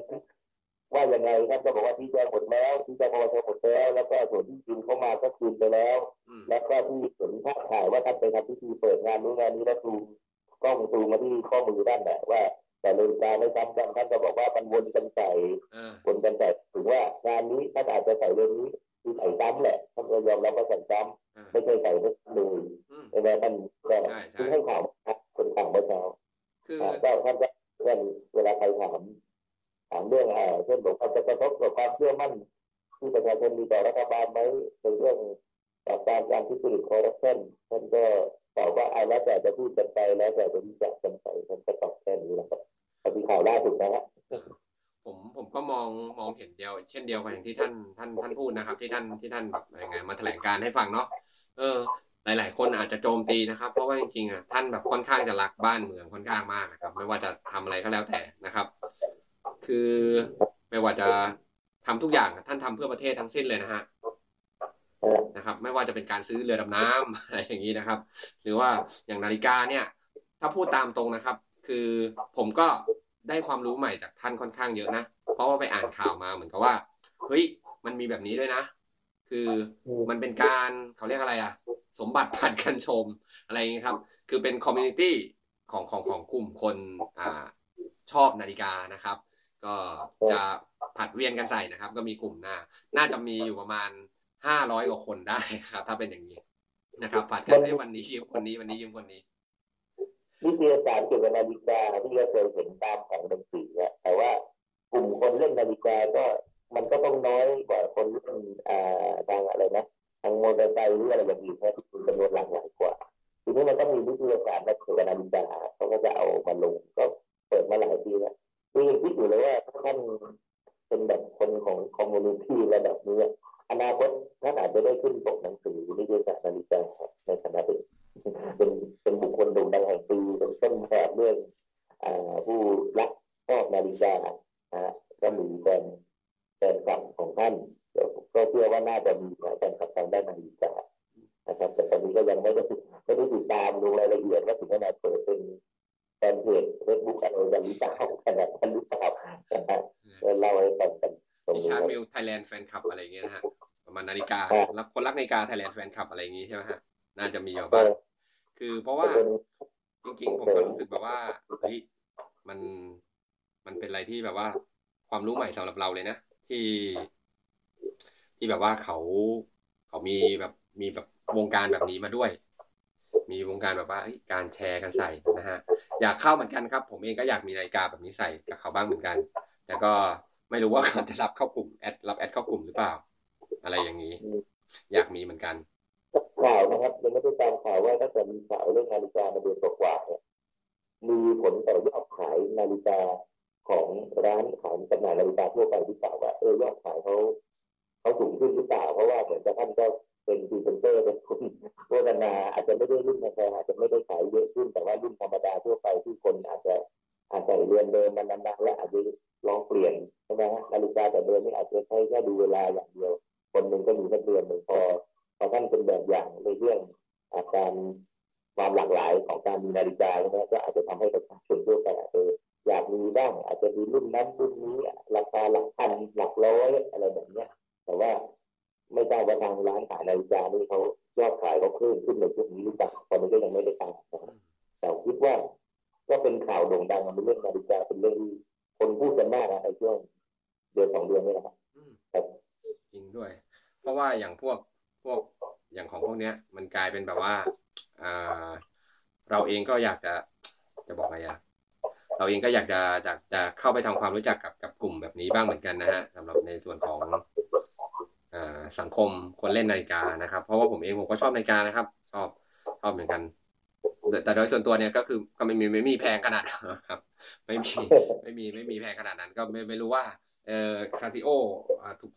ว่ายังไงท่านก็บอกว่าที่แจ้งหมดแล้วที่แจ้งปปชหมดแล้ว แล้วก็ส่วนที่ยืมเข้ามาก็คืนไปแล้วอืมแล้วก็ที่เห็นภาพถ่ายว่าท่านไปทำพิธีเปิดงานนู้นงานนี้แล้วซูมกล้องซูมมาที่ข้อมือด้านแหละว่า แต่นาฬิกาไม่ซ้ำกันท่านก็บอกว่ามันวนกันใส่เออวนกันใส่ถึงว่างานนี้ท่านอาจจะใส่เรื่องนี้คือใส่ซ้ำแหละท่านก็ยอมรับว่าใส่ซ้เออำไม่ใช่ใส่ไม่ซ้ำเลยอืมใช่ไหมท่านก็ใช่ใช่คือให้ข่าวนะคนข่าวเมื่อเช้าคืออ่าก็ท่านก็เรื่องเวลาใครถามถาม เรื่องอ่าเช่นบอกว่าจะกระทบกับความเชื่อมั่นที่ประชาชนมีต่อรัฐบาลไหมในเรื่องปราบปรามการทุจริตคอร์รัปชันท่านก็ตอบว่าเอาแล้วแต่จะพูดกันไปแล้วแต่จะวิจารณ์กันไปท่านก็ตอบแค่นี้นะครับแต่ที่ข่าวล่าสุดนะฮะผมผมก็มองมองเห็นเดียว เช่นเดียวกับอย่างที่ท่านท่านท่านพูดนะครับ ที่ท่านที่ท่านแบบยังไงมาแถลงการให้ฟังเนาะเออ หลาย ๆ คนอาจจะโจมตีนะครับ เพราะว่าจริงๆอะท่านแบบค่อนข้างจะรักบ้านเมืองค่อนข้างมากนะครับ ไม่ว่าจะทำอะไรก็แล้วแต่นะครับ คือไม่ว่าจะทำทุกอย่างท่านทำเพื่อประเทศทั้งสิ้นเลยนะฮะนะครับ ไม่ว่าจะเป็นการซื้อเรือดำน้ำอะไรอย่างนี้นะครับ หรือว่าอย่างนาฬิกาเนี่ย ถ้าพูดตามตรงนะครับ คือผมก็ได้ความรู้ใหม่จากท่านค่อนข้างเยอะนะเพราะว่าไปอ่านข่าวมาเหมือนกับว่าเฮ้ยมันมีแบบนี้ด้วยนะ คือมันเป็นการเขาเรียกอะไรอะสมบัติผลัดกันชมอะไรอย่างนี้ครับ คือเป็น community ของของของกลุ่มคนอ่าชอบนาฬิกานะครับ ก็จะผลัดเวียนกันใส่นะครับ ก็มีกลุ่มหน้า น่าจะมีอยู่ประมาณห้าร้อยกว่าคนได้ครับ ถ้าเป็นอย่างนี้นะครับผลัดกันให้วันนี้ยืมคนนี้วันนี้ยืมคนนี้วิทยาศาสตร์เกี่ยวกับนาฬิกาที่เราเคยเห็นตามของหนังสืออะแต่ว่ากลุ่มคนเล่นนาฬิกาก็มันก็ต้องน้อยกว่าคนเล่นอ่าทางอะไรนะทางมอเตอร์ไซค์หรืออะไรอย่างอื่นนะที่มีจำนวนหลากหลายกว่าทีนี้มันก็มีวิทยาศาสตร์และเกี่ยวกับนาฬิกาเขาก็จะเอามาลงก็เปิดมาหลายปีแล้ว คือยังคิดอยู่เลยว่าท่านเป็นแบบคนของ community ระดับนี้อนาคตท่านอาจจะได้ขึ้นปกหนังสือวิยาศาสตร์นาฬิกาในฐานะเป็นเป็นเป็นบุคคลโด่งดังแห่งปีเป็นต้นแบบเรื่องอ่าผู้รักชอบนาฬิกาฮะก็มีแฟนแฟนคลับของท่านก็เชื่อว่าน่าจะมีแฟนคลับทางด้านนาฬิกานะครับแต่ตอนนี้ก็ยังไม่ได้ไม่ได้ติดตามดูรายละเอียดว่าถึงขนาดเปิดเป็น แฟนเพจเฟซบุ๊กอะไรกันหรือเปล่าขนาดนั้นหรือเปล่านะฮะก็เล่าให้ฟังกันตรงนี้ Richard Mille Thailand fan club อะไรอย่างเงี้ยนะฮะประมาณนาฬิกาอ่าแล้วคนรักนาฬิกาไทยแลนด์แฟนคลับอะไรอย่างงี้ใช่ไหมฮะน่าจะมีอยู่ก็บ้างคือเพราะว่าเป็นจริง ๆ ผมก็รู้สึกแบบว่าเฮ้ยมันมันเป็นอะไรที่แบบว่า ความรู้ใหม่สำหรับเราเลยนะที่ ที่แบบว่าเขาเขามีแบบมีแบบวงการแบบนี้มาด้วย มีวงการแบบว่าการแชร์กันใส่นะฮะอยากเข้าเหมือนกันครับ ผมเองก็อยากมีนาฬิกาแบบนี้ใส่กับเขาบ้างเหมือนกัน แต่ก็ไม่รู้ว่าเขาจะรับเข้ากลุ่ม add รับ add เข้ากลุ่มหรือเปล่า อะไรอย่างนี้ อยากมีเหมือนกันข่าวนะครับยังไม่ได้ตามข่าวว่าถ้าเกิดมีข่าวเรื่องนาฬิกามาเดือนกว่าๆเนี่ยมีผลต่อยอดขายนาฬิกาของร้านขายจำหน่ายนาฬิกาทั่วไปหรือเปล่าว่าเออยอดขายเขาเขาสูงขึ้นหรือเปล่าเพราะว่าเหมือนกับท่านก็ เป็นพรีเซนเตอร์เป็นคนโฆษณาอาจจะไม่ได้รุ่นแพงๆอาจจะไม่ได้ขายเยอะขึ้น แต่ว่ารุ่นธรรมดาทั่วไปที่คนอาจจะอาจจะเรียนเดิมมานานๆและอาจจะลองเปลี่ยนใช่ไหมฮะนาฬิกาแต่เดิดือนนี่อาจจะใช้แค่ดูเวลาอย่างเดียว คนหนึ่งก็มีสักเดือนหนึ่งพอพอท่านเป็นแบบอย่างในเรื่องอาการความหลากหลายของการมีนาฬิกาใช่ไหมก็อาจจะทำให้ประชาชนทั่วไปเอออยากมีบ้างอาจจะมีรุ่นนั้นรุ่นนี้ราคาหลักพันหลักร้อยอะไรแบบเนี้ยแต่ว่า ไม่ทราบว่าทางร้านขายนาฬิกานี่เขายอดขายเขาเพิ่มขึ้นในช่วงนี้หรือเปล่าตอนนี้ก็ยังไม่ได้ตามแต่คิดว่าก็เป็นข่าวโด่งดังในเรื่องนาฬิกาเป็นเรื่องที่คนพูดกันมากนะในช่วงเดือนสองเดือนนี้นะครับจริงด้วย เพราะว่าอย่างพวกพวกอย่างของพวกเนี้ย มันกลายเป็นแบบว่าเราเองก็อยากจะจะบอกอะไรอะเราเองก็อยากจะจะจะเข้าไปทำความรู้จักกับกับกลุ่มแบบนี้บ้างเหมือนกันนะฮะสำหรับในส่วนของ สังคมคนเล่นนาฬิกานะครับ เพราะว่าผมเองผมก็ชอบนาฬิกานะครับ ชอบชอบเหมือนกัน แต่โดยส่วนตัวเนี่ยก็คือก็ไม่มีไม่มีแพงขนาดครับ ไม่มีไม่มีไม่มีแพงขนาดนั้น ก็ไม่ไม่รู้ว่าเอ่อคาซิโอ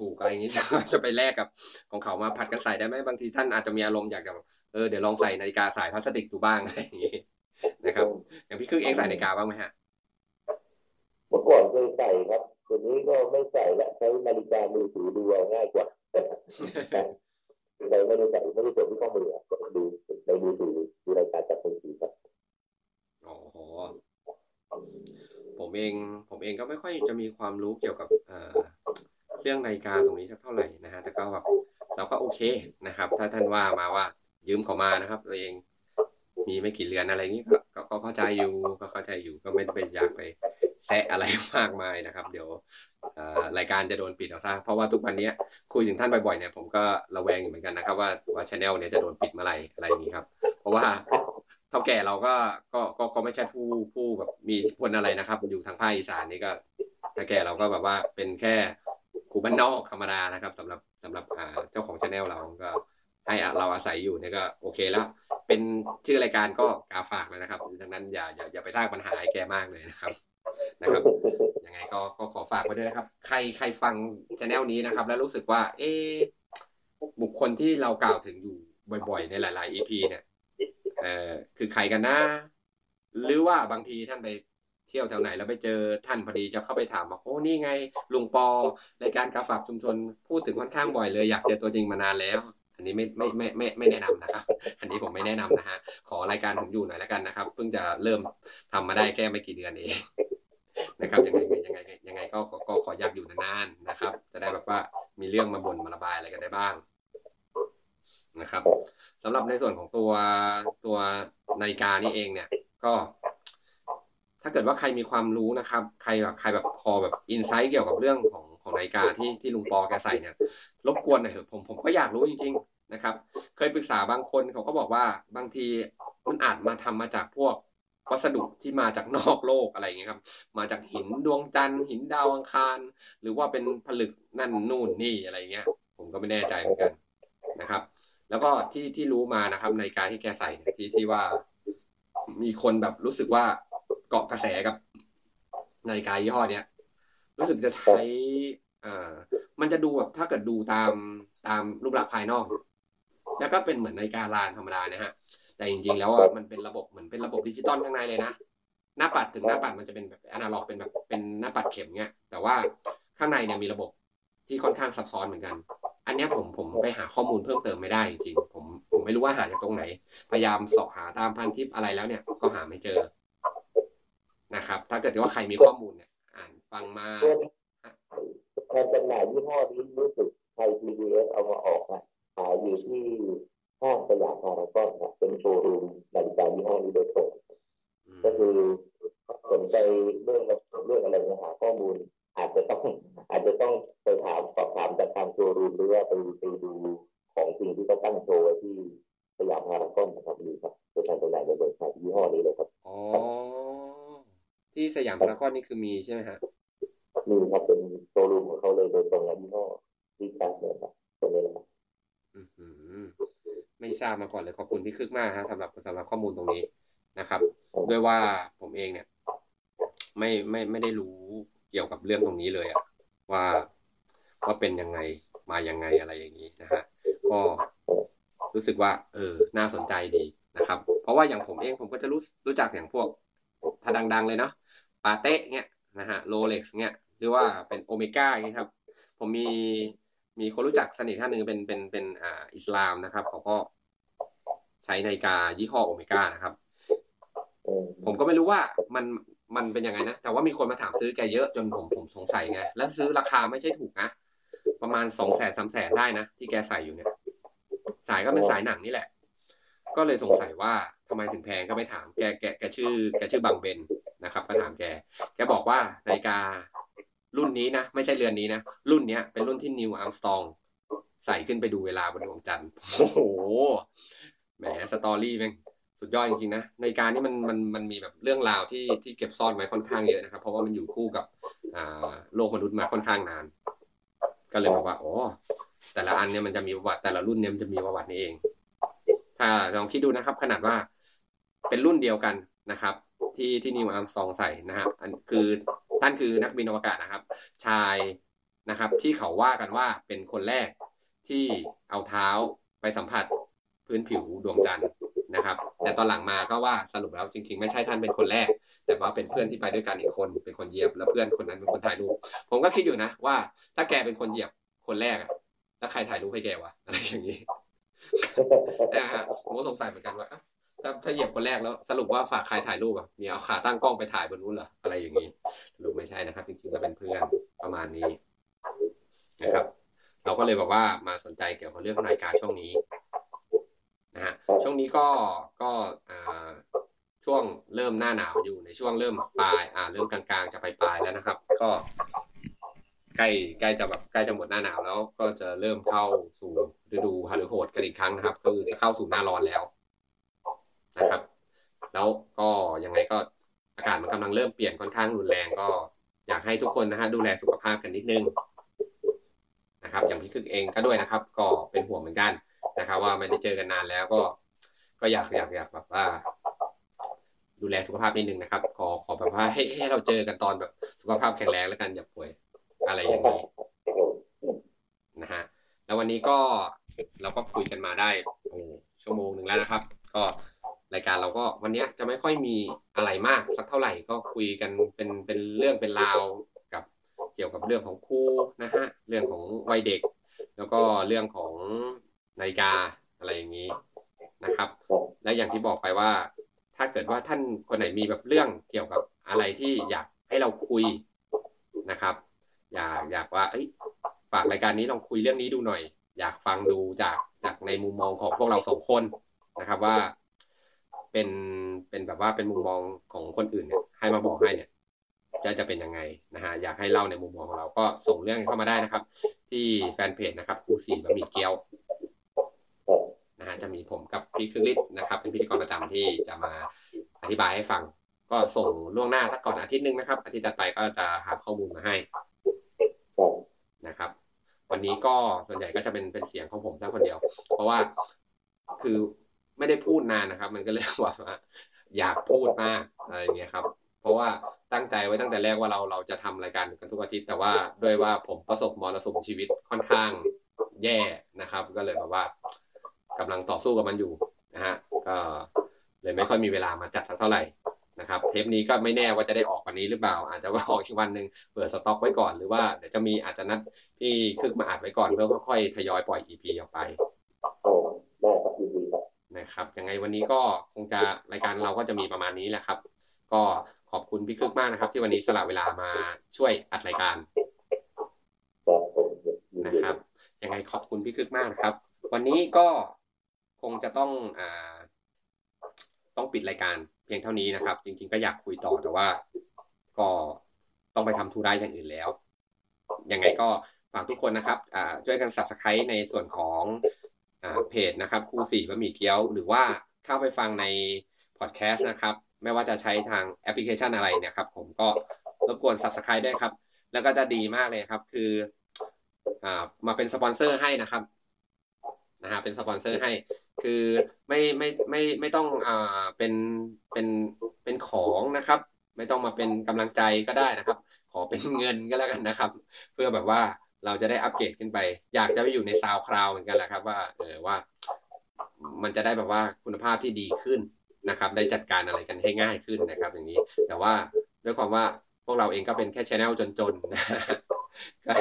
ถูกๆอะไรอย่างนี้จะไปแลกกับของเขามาผัดกันใส่ได้ไหมบางทีท่านอาจจะมีอารมณ์อยากจะเออเดี๋ยวลองใส่นาฬิกาสายพลาสติกดูบ้างอะไรอย่างนี้นะครับ อย่างพี่ครึ่งเองใส่นาฬิกาบ้างไหมฮะเมื่อก่อนเคยใส่ครับทีนี้ก็ไม่ใส่ละใช้นาฬิกามือถือดูเอาง่ายกว่า เราไม่ได้ใส่ไม่ได้กดที่ข้อมือกดดูในมือถือดูรายการจากมือถือครับอ๋อผมเอง ผมเองก็ไม่ค่อยจะมีความรู้เกี่ยวกับเรื่องนาฬิกาตรงนี้สักเท่าไหร่นะฮะแต่ก็แบบเราก็โอเคนะครับ ถ้าท่านว่ามาว่า ยืมเขามานะครับ ตัวเองมีไม่กี่เรือนอะไรนี้ก็เข้าใจอยู่ก็เข้าใจอยู่ก็ไม่ไปอยากไปแซะอะไรมากมายนะครับ เดี๋ยว รายการจะโดนปิดเอาซะเพราะว่าทุกวันนี้คุยถึงท่านบ่อยๆเนี่ยผมก็ระแวงอยู่เหมือนกันนะครับ ว่าว่าชแนลเนี่ยจะโดนปิดเมื่อไหร่อะไรนี้ครับ เพราะว่าเท่าแก่เราก็ก็ก็ก็ไม่ใช่ผู้ผู้แบบมีผลอะไรนะครับ อยู่ทางภาคอีสานนี่ก็ถ้าแก่เราก็แบบว่าเป็นแค่ครูบ้านนอกธรรมดานะครับสำหรับสำหรับเจ้าของชแนลเราก็ให้เราอาศัยอยู่เนี่ยก็โอเคแล้ว เป็นชื่อรายการก็กาฝากเลยนะครับดังนั้นอย่าอย่าอย่าไปสร้างปัญหาให้แกมากเลยนะครับ นะครับยังไงก็ก็ขอฝากไว้ด้วยนะครับ ใครใครฟังชแนลนี้นะครับ แล้วรู้สึกว่า เอ๊บุคคลที่เรากล่าวถึงอยู่บ่อยๆ ในหลายๆ EP เนี่ยเอ่อคือใครกันนะหรือว่าบางทีท่านไปเที่ยวแถวไหนแล้วไปเจอท่านพอดีจะเข้าไปถามบอกโอ้นี่ไง ลุงปอรายการกาฝากชุมชนพูดถึงค่อนข้างบ่อยเลย อยากเจอตัวจริงมานานแล้ว อันนี้ไม่ไม่ไม่ไม่ไม่แนะนำนะครับ อันนี้ผมไม่แนะนำนะฮะขอรายการผมอยู่หน่อยแล้วกันนะครับเพิ่งจะเริ่มทำมาได้แค่ไม่กี่เดือนเอง นะครับยังไงยังไงยังไงก็ก็ขออยากอยู่นานๆนะครับ จะได้แบบว่ามีเรื่องมาบ่นมาระบายอะไรกันได้บ้างนะครับสำหรับในส่วนของตัวตัวนาฬิกานี่เองเนี่ย ก็ ถ้าเกิดว่าใครมีความรู้นะครับ ใครแบบใครแบบพอแบบอินไซต์เกี่ยวกับเรื่องของของนาฬิกาที่ที่ลุงปอแกใส่เนี่ยรบกวนหน่อยเถอะผมผมก็อยากรู้จริง ๆ นะครับ เคยปรึกษาบางคนเขาก็บอกว่าบางทีมันอาจมาทำมาจากพวก วัสดุที่มาจากนอกโลกอะไรอย่างเงี้ยครับ มาจากหินดวงจันทร์หินดาวอังคาร หรือว่าเป็นผลึกนั่นนู่นนี่อะไรเงี้ย ผมก็ไม่แน่ใจเหมือนกันนะครับ แล้วก็ที่ที่รู้มานะครับในการที่แกใส่เนี่ยที่ที่ว่า มีคนแบบรู้สึกว่าเกาะกระแสกับนาฬิกายี่ห้อเนี้ยรู้สึกจะใช้อ่ามันจะดูแบบถ้าเกิดดูตามตามรูปลักษณ์ภายนอก แล้วก็เป็นเหมือนนาฬิกาลานธรรมดานะฮะ แต่จริงๆ แล้วอะมันเป็นระบบเหมือนเป็นระบบดิจิตอลข้างในเลยนะ หน้าปัดถึงหน้าปัดมันจะเป็นแบบอนาล็อกเป็นแบบเป็นหน้าปัดเข็มเงี้ย แต่ว่าข้างในเนี่ยมีระบบที่ค่อนข้างซับซ้อนเหมือนกัน อันนี้ผมผมไปหาข้อมูลเพิ่มเติมไม่ได้จริงๆผมผมไม่รู้ว่าหาจากตรงไหน พยายามเสาะหาตามพันทิปอะไรแล้วเนี่ยก็หาไม่เจอนะครับ ถ้าเกิดว่าใครมีข้อมูลเนี่ย อ่านฟังมาการจำหน่ายยี่ห้อนี้รู้สึกไทยพีดีเอสเอามาออกนะขายอยู่ที่ ห้างสยามพารากอนเป็นโชว์รูมนาฬิกายี่ห้อนี้โดยตรงก็คือสนใจเรื่องเรื่องอะไรนะหาข้อมูล อาจจะต้องอาจจะต้องไปถามสอบถามจากทางโชว์รูมหรือว่าไปไปดูของจริงที่เขาตั้งโชว์ที่สยามพารากอนนะครับมีครับเป็นการจำหน่ายในเมืองไทยยี่ห้อนี้เลยครับอ๋อที่สยามพารากอนนี่คือมีใช่ไหมฮะมีครับเป็นโชว์รูมของเขาเลยโดยตรงยี่ห้อที่ตั้งเนี่ยครับตรงนี้นะครับ ไม่ทราบมาก่อนเลยขอบคุณพี่คึกมากฮะสำหรับสำหรับข้อมูลตรงนี้นะครับ ด้วยว่าผมเองเนี่ย ไม่ไม่ไม่ได้รู้เกี่ยวกับเรื่องตรงนี้เลยอะว่าว่าเป็นยังไงมายังไงอะไรอย่างนี้นะฮะก็รู้สึกว่า เออ น่าสนใจดีนะครับ เพราะว่าอย่างผมเองผมก็จะรู้รู้จักอย่างพวกถ้าดัง ๆ เลยเนาะปาเต้เงี้ยนะฮะโรเล็กซ์เงี้ยหรือว่าเป็นโอเมก้าเงี้ยครับ ผมมี มีคนรู้จักสนิทท่านหนึ่งเป็นเป็นเป็นอ่าอิสลามนะครับเขาก็ใช้นาฬิกายี่ห้อโอเมก้านะครับผมก็ไม่รู้ว่ามันมันเป็นยังไงนะ แต่ว่ามีคนมาถามซื้อแกเยอะจนผมผมสงสัยไง แล้วซื้อราคาไม่ใช่ถูกนะ ประมาณสองแสนสามแสนได้นะ ที่แกใส่อยู่เนี่ย สายก็เป็นสายหนังนี่แหละ ก็เลยสงสัยว่าทำไมถึงแพงก็ไม่ถามแกแกแกชื่อ แกชื่อบางเบนนะครับ ก็ถามแก แกบอกว่านาฬิกา รุ่นนี้นะ ไม่ใช่เรือนนี้นะ รุ่นเนี้ยเป็นรุ่นที่นิวอัมสตองใส่ขึ้นไปดูเวลาบนดวงจันทร์โอ้โหแหมสตอรี่แม่งสุดยอดจริงๆนะในการนี่มันมันมันมีแบบเรื่องราวที่ที่เก็บซ่อนไว้ค่อนข้างเยอะนะครับ เพราะว่ามันอยู่คู่กับอ่าโลกมนุษย์มาค่อนข้างนาน ก็เลยบอกว่าอ๋อแต่ละอันเนี่ยมันจะมีประวัติแต่ละรุ่นเนี่ยมันจะมีประวัตินี่เอง ถ้าลองคิดดูนะครับ ขนาดว่าเป็นรุ่นเดียวกันนะครับ ที่ที่นิวอัมสตองใส่นะฮะอันคือ ท่านคือนักบินอวกาศนะครับ ชายนะครับ ที่เขาว่ากันว่าเป็นคนแรกที่เอาเท้าไปสัมผัสพื้นผิวดวงจันทร์นะครับ แต่ตอนหลังมาก็ว่าสรุปแล้วจริง ๆ ไม่ใช่ท่านเป็นคนแรก แต่ว่าเป็นเพื่อนที่ไปด้วยกันอีกคนเป็นคนเหยียบ แล้วเพื่อนคนนั้นเป็นคนถ่ายรูปผมก็คิดอยู่นะว่า ถ้าแกเป็นคนเหยียบคนแรกอะแล้วใครถ่ายรูปให้แกวะอะไรอย่างนี้นะฮะผมก็สงสัยเหมือนกันว่า ถ้าถ้าเหยียบคนแรกแล้ว สรุปว่าฝากใครถ่ายรูปอะมีเอาขาตั้งกล้องไปถ่ายบนนู้นเหรออะไรอย่างนี้สรุปไม่ใช่นะครับ จริงๆก็เป็นเพื่อนประมาณนี้นะครับ เราก็เลยบอกว่ามาสนใจเกี่ยวกับเรื่องนาฬิกาช่วงนี้นะฮะช่วงนี้ก็ก็ช่วงเริ่มหน้าหนาวอยู่ในช่วงเริ่มปลาย อ่า เริ่มกลางๆจะไปปลายแล้วนะครับ ก็ใกล้ใกล้จะแบบใกล้จะหมดหน้าหนาวแล้วก็จะเริ่มเข้าสู่ฤดูฮารุโหดกันอีกครั้งนะครับ คือจะเข้าสู่หน้าร้อนแล้ว นะครับ แล้วก็ยังไงก็อากาศมันกำลังเริ่มเปลี่ยนค่อนข้างรุนแรงก็อยากให้ทุกคนนะฮะดูแลสุขภาพกันนิดนึงนะครับ อย่างพี่คึกเองก็ด้วยนะครับ ก็เป็นห่วงเหมือนกันนะครับ ว่าไม่ได้เจอกันนานแล้วก็ ก็อยากอยากอยากแบบว่า ดูแลสุขภาพนิดนึงนะครับ ขอขอแบบว่าให้ให้เราเจอกันตอนแบบสุขภาพแข็งแรงแล้วกันอย่าป่วยอะไรอย่างนี้นะฮะแล้ววันนี้ก็เราก็คุยกันมาได้โอ้ชั่วโมงหนึ่งแล้วนะครับ ก็ รายการเราก็วันนี้จะไม่ค่อยมีอะไรมากสักเท่าไหร่ก็คุยกันเป็นเป็นเรื่องเป็นราวกับเกี่ยวกับเรื่องของครูนะฮะเรื่องของวัยเด็ก แล้วก็เรื่องของนาฬิกาอะไรอย่างนี้นะครับ และอย่างที่บอกไปว่า ถ้าเกิดว่าท่านคนไหนมีแบบเรื่องเกี่ยวกับอะไรที่อยากให้เราคุยนะครับ อยากอยากว่าเอ้ยฝากรายการนี้ลองคุยเรื่องนี้ดูหน่อย อยากฟังดูจากจากในมุมมองของพวกเราสองคนนะครับว่า เป็นเป็นแบบว่าเป็นมุมมองของคนอื่นเนี่ยให้มาบอกให้เนี่ยจะจะเป็นยังไงนะฮะอยากให้เล่าในมุมมองของเราก็ส่งเรื่องเข้ามาได้นะครับ ที่แฟนเพจนะครับครูสีบะหมี่เกี๊ยวนะฮะจะมีผมกับพี่คึกฤทธิ์นะครับ เป็นพิธีกรประจำที่จะมาอธิบายให้ฟัง ก็ส่งล่วงหน้าสักก่อนอาทิตย์หนึ่งนะครับ อาทิตย์ถัดไปก็จะหาข้อมูลมาให้นะครับ วันนี้ก็ส่วนใหญ่ก็จะเป็นเป็นเสียงของผมแค่คนเดียว เพราะว่าคือ ไม่ได้พูดนานนะครับ มันก็เลยว่าอยากพูดมากอะไรอย่างเงี้ยครับ เพราะว่าตั้งใจไว้ตั้งแต่แรกว่าเราเราจะทำรายการกันทุกอาทิตย์ แต่ว่าด้วยว่าผมประสบมรสุมชีวิตค่อนข้างแย่นะครับ ก็เลยแบบว่ากำลังต่อสู้กับมันอยู่นะฮะก็เลยไม่ค่อยมีเวลามาจัดสักเท่าไหร่นะครับ เทปนี้ก็ไม่แน่ว่าจะได้ออกวันนี้หรือเปล่า อาจจะว่าออกอีกวันหนึ่งเปิดสต็อกไว้ก่อนหรือว่าเดี๋ยวจะมีอาจจะนัดพี่คึกมาอัดไว้ก่อนเพื่อค่อยๆทยอยปล่อย EP ออกไปโอ้ได้ครับ นะครับยังไงวันนี้ก็คงจะรายการเราก็จะมีประมาณนี้แหละครับ ก็ขอบคุณพี่คึกมากนะครับ ที่วันนี้สละเวลามาช่วยอัดรายการนะครับยังไงขอบคุณพี่คึกมากนะครับ วันนี้ก็คงจะต้องอ่าต้องปิดรายการเพียงเท่านี้นะครับ จริง ๆ ก็อยากคุยต่อแต่ว่า ก็ต้องไปทำธุระอย่างอื่นแล้วยังไงก็ฝากทุกคนนะครับอ่าช่วยกัน subscribe ในส่วนของ เพจนะครับครูสี่บะหมี่เกี๊ยว หรือว่าเข้าไปฟังในพอดแคสต์นะครับ ไม่ว่าจะใช้ทางแอปพลิเคชันอะไรเนี่ยครับผมก็รบกวน subscribe ด้วยครับ แล้วก็จะดีมากเลยครับ คืออ่ามาเป็นสปอนเซอร์ให้นะครับนะฮะเป็นสปอนเซอร์ให้ คือไม่ไม่ไม่ไม่ต้องอ่าเป็นเป็นเป็นของนะครับ ไม่ต้องมาเป็นกำลังใจก็ได้นะครับ ขอเป็นเงินก็แล้วกันนะครับ เพื่อแบบว่า เราจะได้อัปเกรดขึ้นไป อยากจะไปอยู่ในซาวคลาวเหมือนกันแหละครับ ว่าเออว่า มันจะได้แบบว่าคุณภาพที่ดีขึ้นนะครับ ได้จัดการอะไรกันให้ง่ายขึ้นนะครับ อย่างนี้ แต่ว่าด้วยความว่าพวกเราเองก็เป็นแค่ชแนลจนๆก็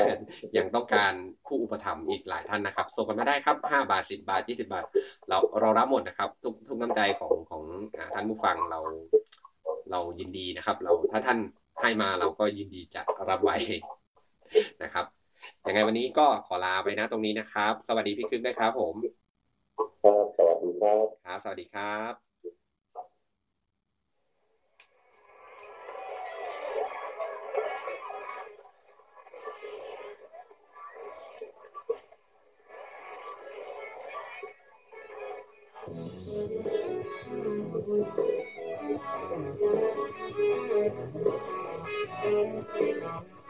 ยังต้องการผู้อุปถัมภ์อีกหลายท่านนะครับส่งกันมาได้ครับห้าบาทสิบาทยี่สิบาท เราเรารับหมดนะครับ ทุกทุกน้ำใจของของท่านผู้ฟังเรา เรายินดีนะครับ เราถ้าท่านให้มาเราก็ยินดีจะรับไว้นะครับ ยังไงวันนี้ก็ขอลาไปนะตรงนี้นะครับ สวัสดีพี่คึกด้วยครับผมสวัสดีครับสวัสดีครับ